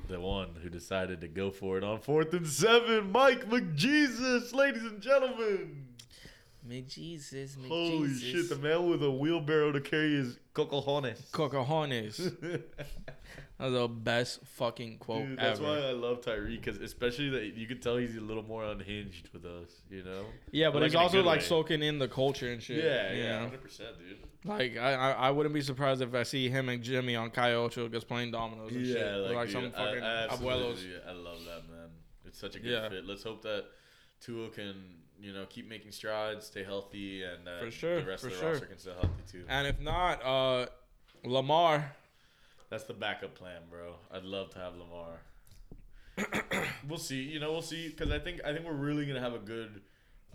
The one who decided to go for it on fourth and seven, Mike McJesus, ladies and gentlemen. Me Jesus, me Holy shit, the man with a wheelbarrow to carry his cocojones. cocojones. That was the best fucking quote Dude, that's ever. why I love Tyree because especially that you can tell he's a little more unhinged with us. You know. yeah, but like he's also like way. soaking in the culture and shit. Yeah, yeah, know? hundred percent, dude. Like I, I, I wouldn't be surprised if I see him and Jimmy on Ocho just playing dominoes and shit. Yeah, Or, like, dude, some I- fucking I abuelos. absolutely- I love that man. It's such a good Yeah. fit. Let's hope that Tua can, you know, keep making strides, stay healthy, and uh, For sure, the rest for of the sure. roster can stay healthy too. And if not, uh, Lamar. That's the backup plan, bro. I'd love to have Lamar. we'll see. You know, we'll see because I think I think we're really gonna have a good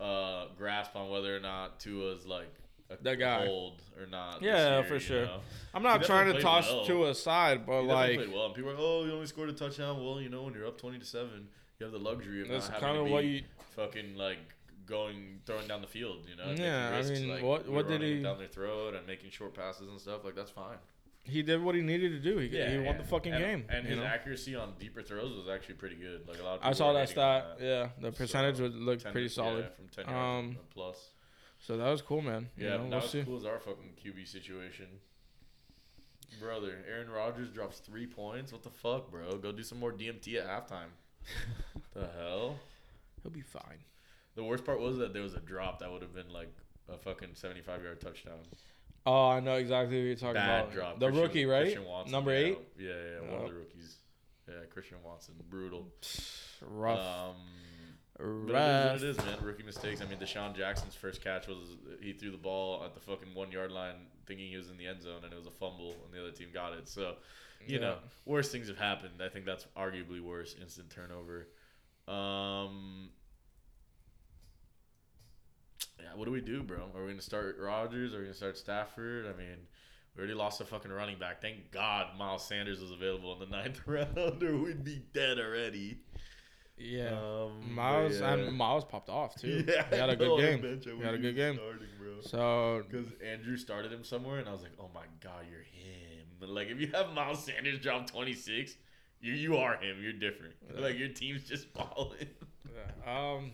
uh, grasp on whether or not Tua's like a That guy. old or not. Yeah, year, for sure. know? I'm not trying to toss well. to a side, but He like played well. And people are like, "Oh, you only scored a touchdown." Well, you know, when you're up twenty to seven, you have the luxury of that's not having kind to of what you. fucking like going throwing down the field. You know, Yeah, I risks, mean, like, what- what did he- down their throat and making short passes and stuff? Like that's fine. He did what he needed to do. He, Yeah, he won the fucking and, game. And his know? accuracy on deeper throws was actually pretty good. Like a lot of I saw that stat. that. Yeah, the percentage So, would look 10 pretty solid. Yeah, from ten yards Um, plus. So that was cool, man. You Yeah, know, that we'll was see. cool as our fucking QB situation. Brother, Aaron Rodgers drops three points. What the fuck, bro? Go do some more DMT at halftime. the hell? He'll be fine. The worst part was that there was a drop that would have been like a fucking seventy-five yard touchdown. Oh, I know exactly what you're talking Bad about. drop. The Christian- rookie, right? Christian Watson, Number yeah. eight. Yeah, yeah, one Oh. of the rookies. Yeah, Christian Watson, brutal. Rough. Um, But it is what it is, man. Rookie mistakes. I mean, DeSean Jackson's first catch was he threw the ball at the fucking one yard line, thinking he was in the end zone, and it was a fumble, and the other team got it. So, you know, Yeah. worse things have happened. I think that's arguably worse. Instant turnover. Um, yeah, what do we do, bro? Are we gonna start Rodgers? Are we gonna start Stafford? I mean, we already lost a fucking running back. Thank God Miles Sanders was available in the ninth round, or we'd be dead already. Yeah. Um, Miles yeah. and Miles popped off too. Yeah, he had a good know, on the game. bench, He had a good game. Starting, bro. So Because Andrew started him somewhere, and I was like, "Oh my god, you're him!" But like, if you have Miles Sanders drop 26, you you are him. You're different. Yeah. Like your team's just balling. yeah. um,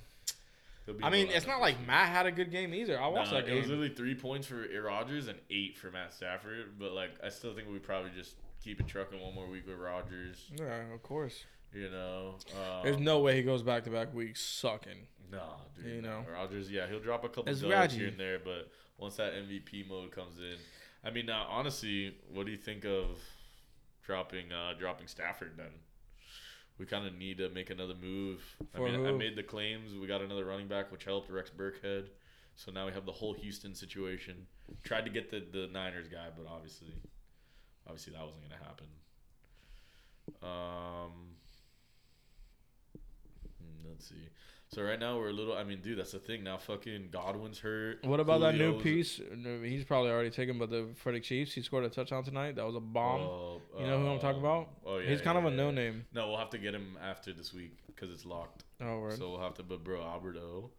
I mean, it's not like Matt had a good game either. I watched Nah, that It was game. literally three points for Aaron Rodgers and eight for Matt Stafford. But like, I still think we probably just keep it trucking one more week with Rodgers. Yeah, of course. You know, um, There's no way he goes back to back weeks sucking. Nah, dude. You know. Rodgers. Yeah, he'll drop a couple It's dubs Raji. here and there, but once that MVP mode comes in, I mean, now honestly, what do you think of dropping uh dropping Stafford? Then we kind of need to make another move. For I mean, I made the claims. We got another running back, which helped Rex Burkhead. So now we have the whole Houston situation. Tried to get the the Niners guy, but obviously, obviously that wasn't gonna happen. Um. hmm, Let's see. So right now we're a little. I mean, dude, that's the thing. Now fucking Godwin's hurt. What about that new piece? He's probably already taken, but the for the Chiefs, he scored a touchdown tonight. That was a bomb. Oh, you know who I'm talking um, about? Oh yeah. He's kind yeah, of a yeah. no name. No, we'll have to get him after this week because it's locked. Oh, word. So we'll have to. But bro, Alberto,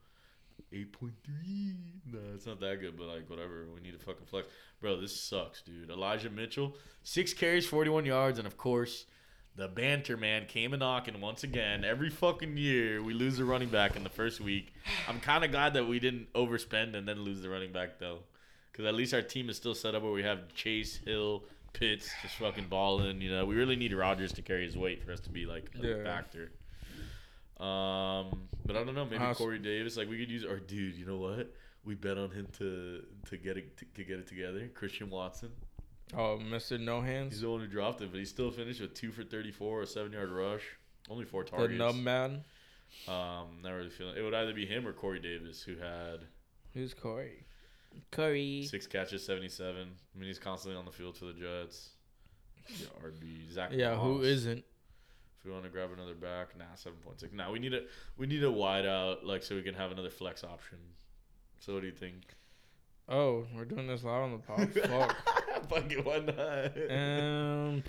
eight point three. No, it's not that good. But like whatever, we need to fucking flex. Bro, this sucks, dude. Elijah Mitchell, six carries, forty one yards, and of course. The banter man came a knocking once again. Every fucking year, we lose a running back in the first week. I'm kind of glad that we didn't overspend and then lose the running back though, because at least our team is still set up where we have Chase Hill, Pitts just fucking balling. You know, we really need Rodgers to carry his weight for us to be like a Yeah. factor. Um, but I don't know. Maybe Corey Davis. Like we could use. Or dude, you know what? We bet on him to to get it to, to get it together. Christian Watson. Oh, Mr. No Hands. He's the one who dropped it, but he still finished with two for thirty four, a seven yard rush, only four targets. the nub man. Um, not really feeling. It would either be him or Corey Davis, who had Who's Corey? Corey. six catches, seventy seven. I mean, he's constantly on the field for the Jets. Yeah, RB Zach. Yeah, who Moss. isn't? If we want to grab another back, nah, seven point six. Nah, we need a we need a wide out like so we can have another flex option. So what do you think? Oh, we're doing this live on the pod. Fuck. Fuck it, why not? Um,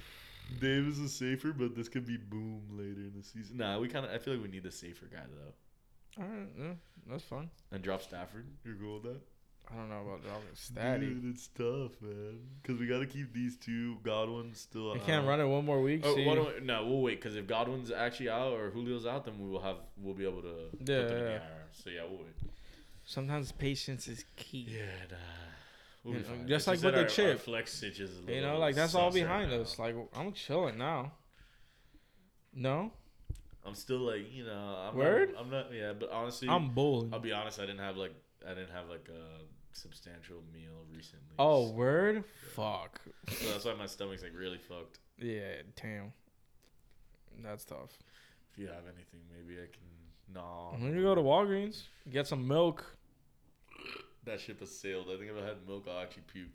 Davis is safer, but this could be boom later in the season. Nah, we kind of. I feel like we need the safer guy though. all right, yeah, that's fun. And drop Stafford. You're cool with that? I don't know about dropping Statty. Dude, it's tough, man. Because we got to keep these two Godwin still. I can't run it one more week. Oh, see? we- no, we'll wait because if Godwin's actually out or Julio's out, then we will have we'll be able to put Yeah, them in the yeah. So yeah, we'll wait. Sometimes patience is key. Yeah, nah. We'll You know, just It's like with the our- our flex stitch is a You know, like that's all behind now. us. Like I'm chilling now. No, I'm still like, you know, I'm Word? Not, I'm not. Yeah, but honestly, I'm bullying. I'll be honest. I didn't have like, I didn't have like a substantial meal recently. Oh, word? Fuck. So that's why my stomach's like really fucked. Yeah, damn. That's tough. If you have anything, maybe I can. No. Nah, When you go to Walgreens, get some milk. That ship has sailed. I think if I had milk, I'll actually puke.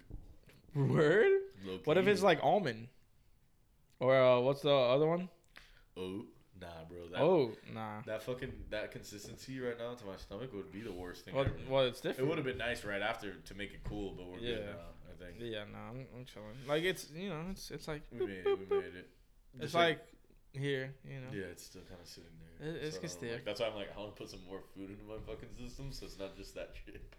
Word? Low What if it's like almond? Or uh, what's the other one? Oh, nah, bro. That, Oh, nah. that fucking that consistency right now to my stomach would be the worst thing Well, ever. well, it's it would have been nice right after to make it cool, but we're Yeah. good now. I think Yeah, nah, I'm, I'm chilling. Like it's you know it's it's like we made it. We made it. it's Just like here you know. yeah, it's still kind of sitting there. It- it's So, still. like, that's why I'm like, I want to put some more food into my fucking system, so it's not just that chip.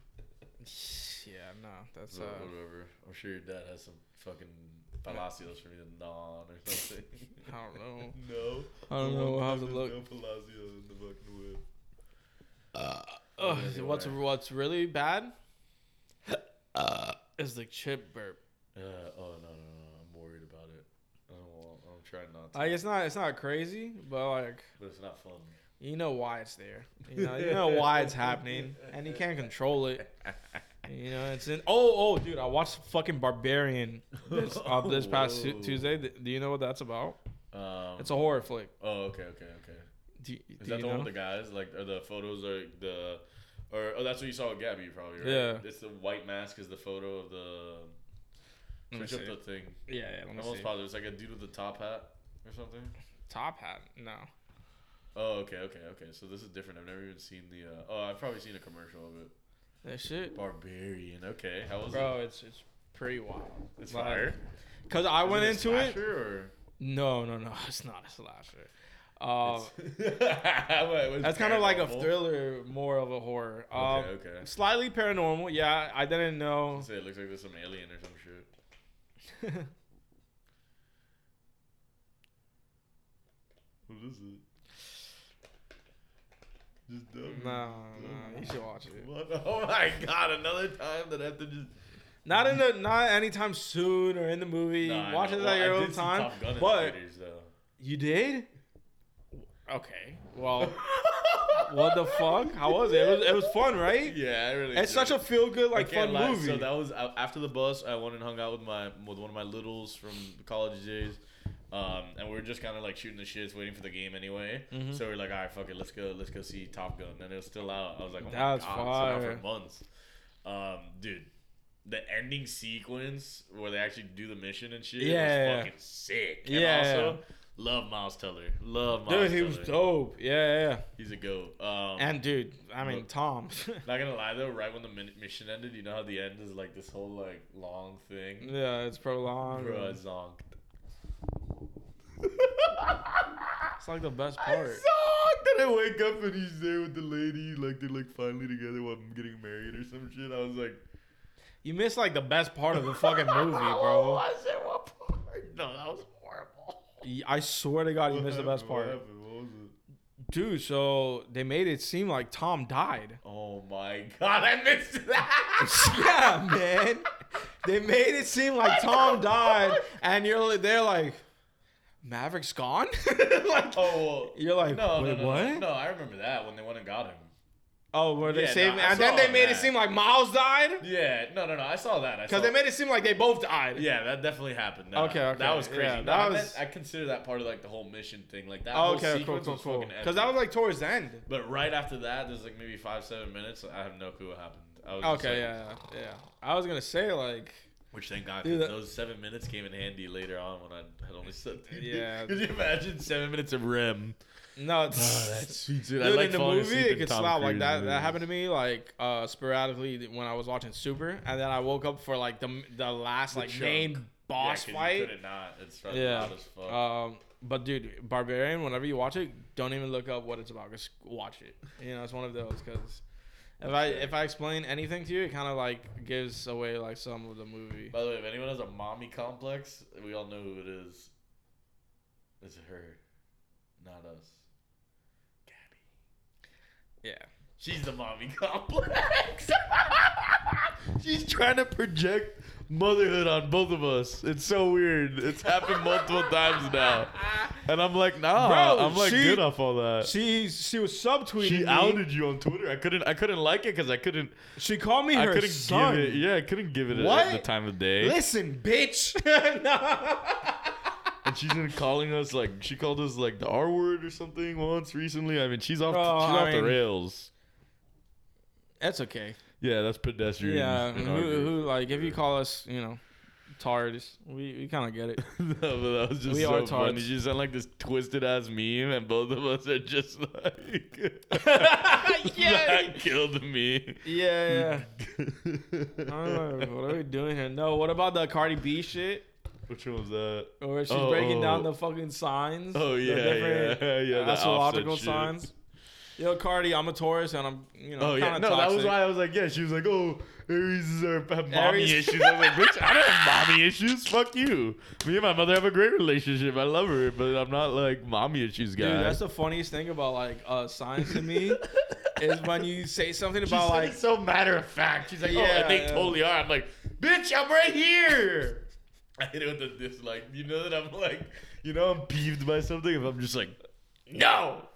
Yeah, no, that's uh, whatever. I'm sure your dad has some fucking palacios for me to gnaw on or something. I don't know. no. I don't know. We'll have to look. No palacio in the fucking whip. Ugh, Anyway. what's what's really bad? uh, is the chip burp. Uh, oh no no no! I'm worried about it. I don't want. I'm trying not to. Like it's not it's not crazy, but like but it's not fun. You know why it's there. You know you know why it's happening, and you can't control it. You know it's in. Oh oh, dude, I watched fucking Barbarian this uh, this past Whoa. Tuesday. Do you know what that's about? Um, It's a horror flick. Oh okay okay okay. Do, Is do that you the one know? with the guys? Like, are the photos are the, or oh that's what you saw with Gabby probably right? Yeah. It's the white mask is the photo of the. Switch up the thing. Yeah, yeah. Let me almost positive it's like a dude with a top hat or something. Top hat. No. Oh okay okay okay. So this is different. I've never even seen the. Uh, oh, I've probably seen a commercial of it. That shit, Barbarian. Okay, how was bro. it? It's it's pretty wild. It's like- fire. Cause I Is went a into it. slasher, Or? No, no, no. It's not a slasher. Uh, that's kind of like a thriller, more of a horror. Um, Okay, okay. Slightly paranormal. Yeah, I didn't know. Say it looks like there's some alien or some shit. What is it? Just dumb. no, no, you should watch it. What? Oh my god! Another time that I have to just. Not in the not anytime soon or in the movie. Nah, watch it Well, at your I own time. Top Gun in the But theaters, you did. Okay. Well, what the fuck? How was it? It was, it was fun, right? Yeah, I really. It's did. such a feel good like fun lie. movie. So that was after the bus. I went and hung out with my with one of my littles from college days, um, and we were just kind of like shooting the shits, waiting for the game anyway. Mhm. So we are like, all right, fuck it, let's go, let's go see Top Gun, and it was still out. I was like, oh That's my god, it's been out for months. Um, dude, the ending sequence where they actually do the mission and shit, Yeah. was fucking sick. And Yeah. also, love Miles Teller. Love Miles Dude, he was dope. Yeah, yeah. He's a goat. Um, And dude, I mean Look. Tom. not gonna lie though, right when the mission ended, you know how the end is like this whole like long thing. yeah, it's prolonged. Bro, I zonked. It's like the best I part. Then I wake up and he's there with the lady, like they're like finally together while I'm getting married or some shit. I was like, You missed like the best part of the fucking movie, bro. was it? What part? No, that was horrible. I swear to God, you What missed the best happened? What part. happened? What was it? Dude, so they made it seem like Tom died. Oh my god, I missed that. yeah, man. They made it seem like Tom died, and you're they're like, Maverick's gone. like, Oh, well, you're like, no, wait, no, no, what? no, no. I remember that when they went and got him. Oh, were they Yeah, saving? no, and then they made it seem like Miles died Yeah, no, no, no. I saw that. Because they made it seem like they both died. Yeah, that definitely happened. That, Okay, okay, That was crazy. yeah, No, that I, was- meant- I consider that part of like the whole mission thing. Like that Oh, whole okay, cool, sequence cool, was cool. fucking Because that was like towards the end. But right after that, there's like maybe five, seven minutes. I have no clue what happened. I was Okay, yeah, yeah. I was gonna say like, Which thank God, Dude, that- those seven minutes came in handy later on when I had only said. Yeah. Could you imagine seven minutes of REM? no, it's, Oh, sweet, dude. Dude, I like in the movie, it could slap like that. movies. That happened to me like uh sporadically when I was watching Super, and then I woke up for like the the last The like chunk. main Yeah, boss you fight. couldn't not. It's Yeah. loud as fuck. Um, but dude, Barbarian. Whenever you watch it, don't even look up what it's about. Just watch it. You know, it's one of those because if I if I explain anything to you, it kind of like gives away like some of the movie. By the way, if anyone has a mommy complex, we all know who it is. It's her, not us. Gabby. Yeah. She's the mommy complex. She's trying to project motherhood on both of us. It's so weird. It's happened multiple times now. And I'm like, nah. Bro, I'm like she- good off all that. She she was subtweeting She me. outed you on Twitter. I couldn't. I couldn't like it because I couldn't. She called me I her couldn't son. give it. Yeah, I couldn't give it at What? the time of day. Listen, bitch. And she's been calling us like she called us like the R word or something once recently. I mean, she's off. Bro, she's I off the mean- rails. That's okay. Yeah, that's pedestrian. Yeah, who, who like if you call us, you know, tards, we we kind of get it. no, but that was just We so are funny. You sound like this twisted ass meme, and both of us are just like, yeah, that killed me. yeah, yeah. I don't know, what are we doing here? No, what about the Cardi B shit? Which one was that? Where she's Oh, breaking down the fucking signs. Oh yeah, yeah, yeah. the astrological offset Yo, Cardi, I'm a Taurus, and I'm, you know, Oh yeah, no, of that was why I was like, yeah. She was like, oh, Aries are have mommy Aries- issues. I was like, bitch, I don't have mommy issues. Fuck you. Me and my mother have a great relationship. I love her, but I'm not like mommy issues guy. Dude, that's the funniest thing about like uh signs to me is when you say something about like so matter of fact. She's like, oh, Yeah, and they yeah. totally are. I'm like, bitch, I'm right here. I hit it with the dislike. You know that I'm like, you know, I'm peeved by something. If I'm just like, no.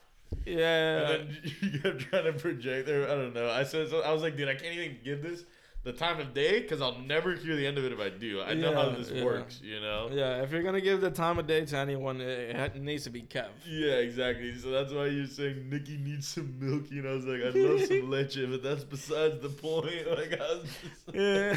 Yeah. And then you kept trying to project. I don't know. I said, I was like, dude, I can't even give this the time of day because I'll never hear the end of it if I do. I know how this yeah. works, you know? Yeah, if you're gonna give the time of day to anyone, it, needs to be Kev. Yeah, exactly. So that's why you're saying Nikki needs some milky, and I was like, I love some leche, but that's besides the point. Like, I was just Yeah.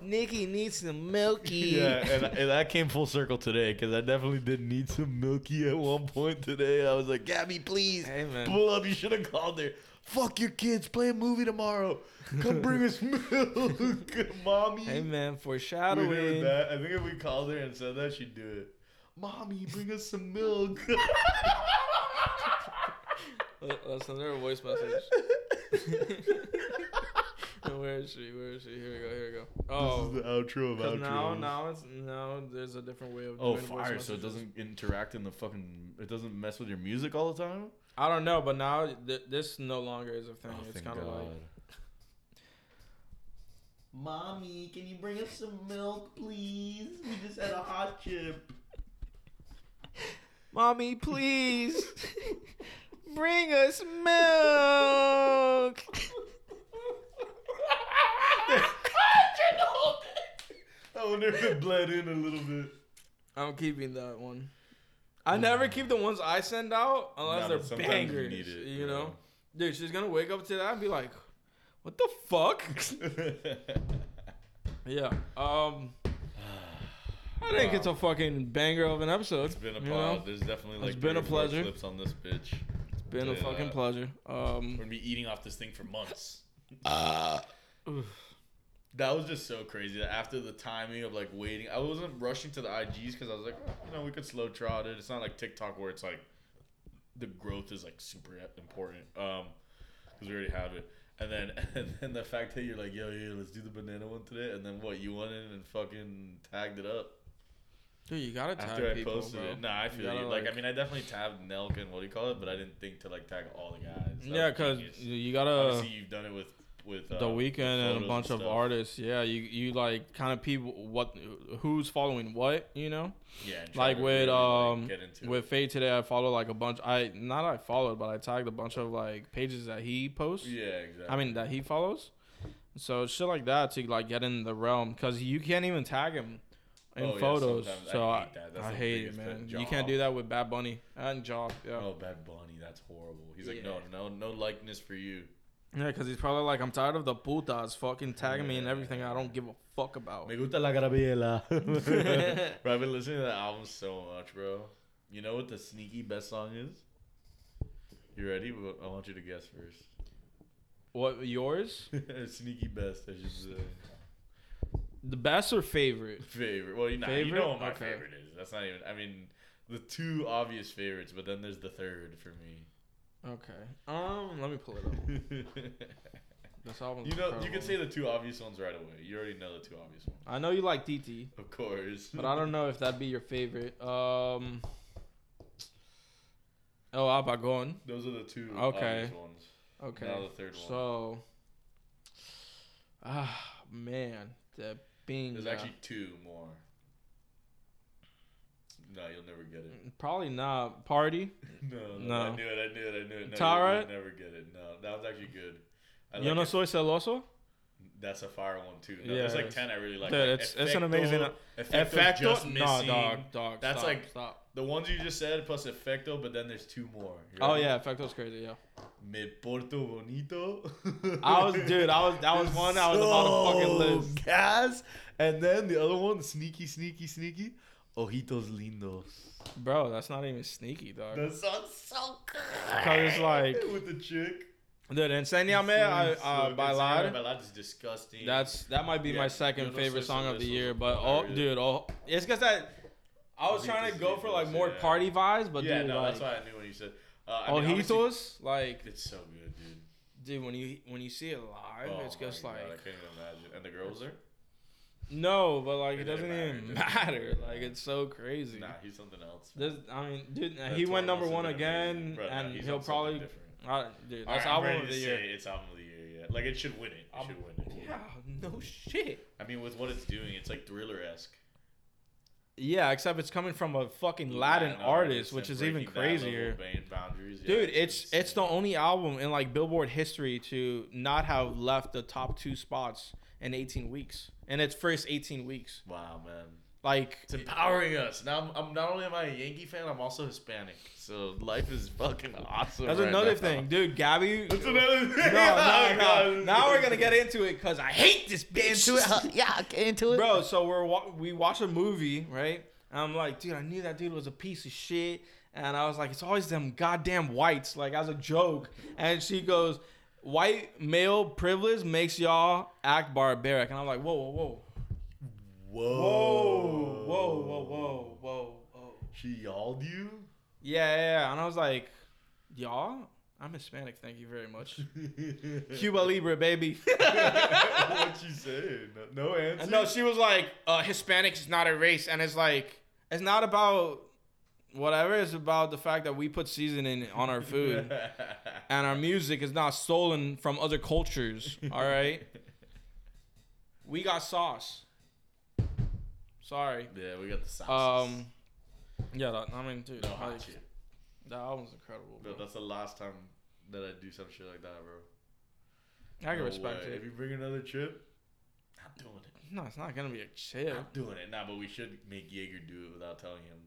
Nikki needs some milky. Yeah, and, and that came full circle today because I definitely did need some milky at one point today. I was like, Gabby, please Hey man. pull up. You should have called her. Fuck your kids. Play a movie tomorrow. Come bring us milk, mommy. Hey man, We did foreshadowing. that. I think if we called her and said that, she'd do it. Mommy, bring us some milk. Let- Let's send her a voice message. Where is she? Where is she? Here we go. Here we go. Oh, this is the oh. outro of outro. now, now it's now there's a different way of. Oh, doing voice fire! So it doesn't interact in the fucking. It doesn't mess with your music all the time. I don't know, but now th- this no longer is a thing. Oh, it's kind of like. Mommy, can you bring us some milk, please? We just had a hot chip. Mommy, please bring us milk. I wonder if it bled in a little bit. I'm keeping that one. I never mm. keep the ones I send out unless Nah, they're you bangers. need it, you yeah. know, dude, she's gonna wake up to that and be like, "What the fuck?" yeah. Um. I think it's a fucking banger of an episode. It's been a you pod. know? There's definitely like It's been a or four pleasure. Clips on this bitch. It's been a Yeah. fucking pleasure. Um. We're gonna be eating off this thing for months. oof. That was just so crazy. That after the timing of like waiting, I wasn't rushing to the IGs because I was like, oh, you know, we could slow trot it. It's not like TikTok where it's like the growth is like super important. Um, because we already have it. And then and then the fact that you're like, yo, yeah, let's do the banana one today. And then what? You went in and fucking tagged it up Dude, you gotta tag after I people, posted bro. it. Nah, I feel you. gotta, Like, I mean, I definitely tagged Nelk and what do you call it, but I didn't think to like tag all the guys. That Yeah, cause genius. you gotta. obviously you've done it with with uh, the Weeknd and a bunch of artists. Yeah, you you like kind of people what who's following what, you know? Yeah, Like with really, um into with it. Fade today, I follow like a bunch. I not I followed, but I tagged a bunch of like pages that he posts. Yeah, exactly. I mean that he follows. So shit like that to like get in the realm because you can't even tag him in Oh, photos. I so I, hate that. I hate it, man. You can't do that with Bad Bunny and Job. Yeah. Oh, Bad Bunny, that's horrible. He's like, Yeah. no, no, no likeness for you. Yeah, because he's probably like, I'm tired of the putas fucking tagging me and everything I don't give a fuck about. Me gusta la Gabriela. bro, I've been listening to that album so much, bro. You know what the sneaky best song is? You ready? I want you to guess first. What yours? sneaky best, I should say. The best or favorite? Favorite. Well, you know, you know what my Okay. favorite is. That's not even. I mean, the two obvious favorites, but then there's the third for me. Okay. Um, let me pull it up. This album's you know, you can say the two obvious ones right away. You already know the two obvious ones, I know you like DT, of course. but I don't know if that'd be your favorite. Um. Oh, Apagón. Those are the two Okay. ones. Okay. Now the third one. So. Ah, man, the being There's actually two more. No, you'll never get it. Mm, probably not party. No, no, No. I knew it. I knew it. I knew it. No, Tara? You'll, never get it. No, that was actually good. I Yo like no it. soy celoso. That's a fire one too. No, Yeah, there's like ten I really like. Dude, like it's- it's an amazing- uh, Efecto's Efecto, just no, missing. dog, dog. That's stop, like- stop. The ones you just said plus Efecto, but then there's two more. Oh yeah, Efecto's crazy. Yeah. Me porto bonito. I was, dude. I was. That was one I was about to fucking list. Gas. And then the other one, sneaky, sneaky, sneaky. Ojitos lindos. Bro, that's not even sneaky, dog. That sounds so good. Cause it's like, with the chick. dude, Enseñame a, a bailar. Bailar is disgusting. That's that might be Yeah, my second favorite song of the year. But oh, dude, oh, it's because that I was trying to go for like more Yeah. party vibes, but yeah, dude, no, like that's why I knew when you said. Uh, I mean, obviously- Ojitos, like, It's so good, dude. dude, when you when you see it live, Oh it's just my like God, I can't even imagine. And the girls there? No, but like it It doesn't didn't even matter, matter. Like it's so crazy. Nah, he's something else. This, I mean, dude, he went number one again. Bro, and he's he'll probably, different. uh, dude, that's right, I'm album ready of to the say year. It's album of the year, yeah. Like it should win it. It Um, should win it. Yeah, no shit. I mean, with what it's doing, it's like thriller esque. Yeah, except it's coming from a fucking Latin artist, which is even crazier. Yeah, Dude, it's insane. it's the only album in like Billboard history to not have left the top two spots in 18 weeks in its first 18 weeks. wow, man. Like, It's empowering us. Now, I'm, I'm not only am I a Yankee fan, I'm also Hispanic. So life is fucking awesome. that's right another now. thing, dude. Gabby. That's another thing. No, no, no. Now we're gonna get into it because I hate this bitch. yeah, get into it. Bro, so we're wa- we watch a movie, right? And I'm like, dude, I knew that dude was a piece of shit. And I was like, it's always them goddamn whites, like as a joke. And she goes, white male privilege makes y'all act barbaric. And I'm like, whoa, whoa, whoa. Whoa. Whoa, whoa, whoa, whoa, whoa. She yelled you? Yeah, yeah, yeah. And I was like, y'all? I'm Hispanic, thank you very much. Cuba Libre, baby. what she say? No, no answer. And no, she was like, uh, Hispanic is not a race, and it's like, it's not about whatever. It's about the fact that we put seasoning on our food, and our music is not stolen from other cultures. All right, we got sauce. Sorry. yeah, we got the sauces. Um, yeah, that, I mean, dude, no like, shit. that album's incredible. Bro, Bro. that's the last time that I do some shit like that, bro. I can No respect way. it. If you bring another chip, I'm doing it. No, it's not gonna be a chip. I'm doing it. Nah, but we should make Jaeger do it without telling him.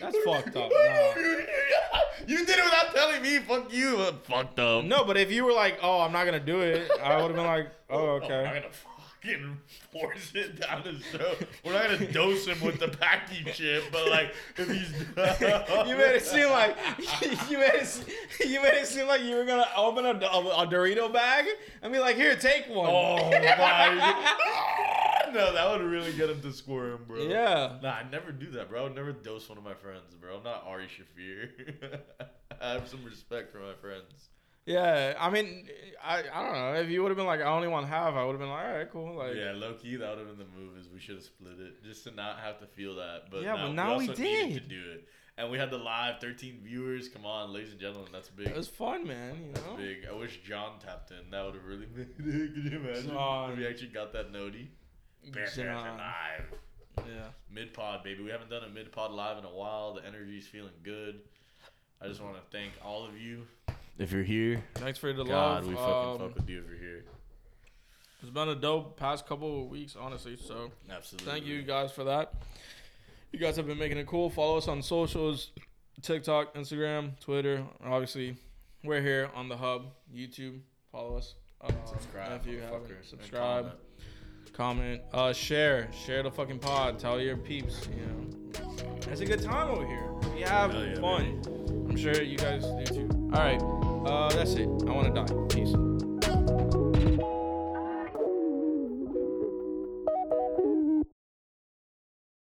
That's fucked up. Nah. you did it without telling me. Fuck you. Fucked up. No, but if you were like, "Oh, I'm not gonna do it," I would have been like, "Oh, I'm not okay." gonna fucking force it down his throat. We're not gonna dose him with the Paqui chip, but like if he's you made it seem like you made it, you made it seem like you were gonna open a, a, a Dorito bag and be like, "Here, take one." Oh my! no, that would really get him to squirm, bro. Yeah. Nah, I never do that, bro. I would never dose one of my friends, bro. I'm not Ari Shaffir. I have some respect for my friends. Yeah, I mean, I, I don't know. If you would have been like, I only want half, I would have been like, all right, cool. Like, yeah, low key, that would have been the move. Is we should have split it just to not have to feel that. But Yeah, now, but now we needed did. to do it, and we had the live 13 viewers. Come on, ladies and gentlemen, that's big. it was fun, man. You know. Big. I wish John tapped in. That would have really made it. Could you imagine John. if we actually got that noti? Bear Bears are John. live. Yeah. Mid pod, baby. We haven't done a mid pod live in a while. The energy's feeling good. I just want to thank all of you. If you're here, Thanks for the God, love. we fucking Um, fuck with you if you're here. It's been a dope past couple of weeks, honestly. So Absolutely. thank you guys for that. You guys have been making it cool. Follow us on socials TikTok, Instagram, Twitter. Obviously, we're here on the hub, YouTube. Follow us. Um, Subscribe if you haven't. Subscribe, comment. comment, uh, share, share the fucking pod. Tell your peeps. You know, it's a good time over here. We have yeah, fun. I'm sure you guys do too. All right, uh, that's it. I want to die. Peace.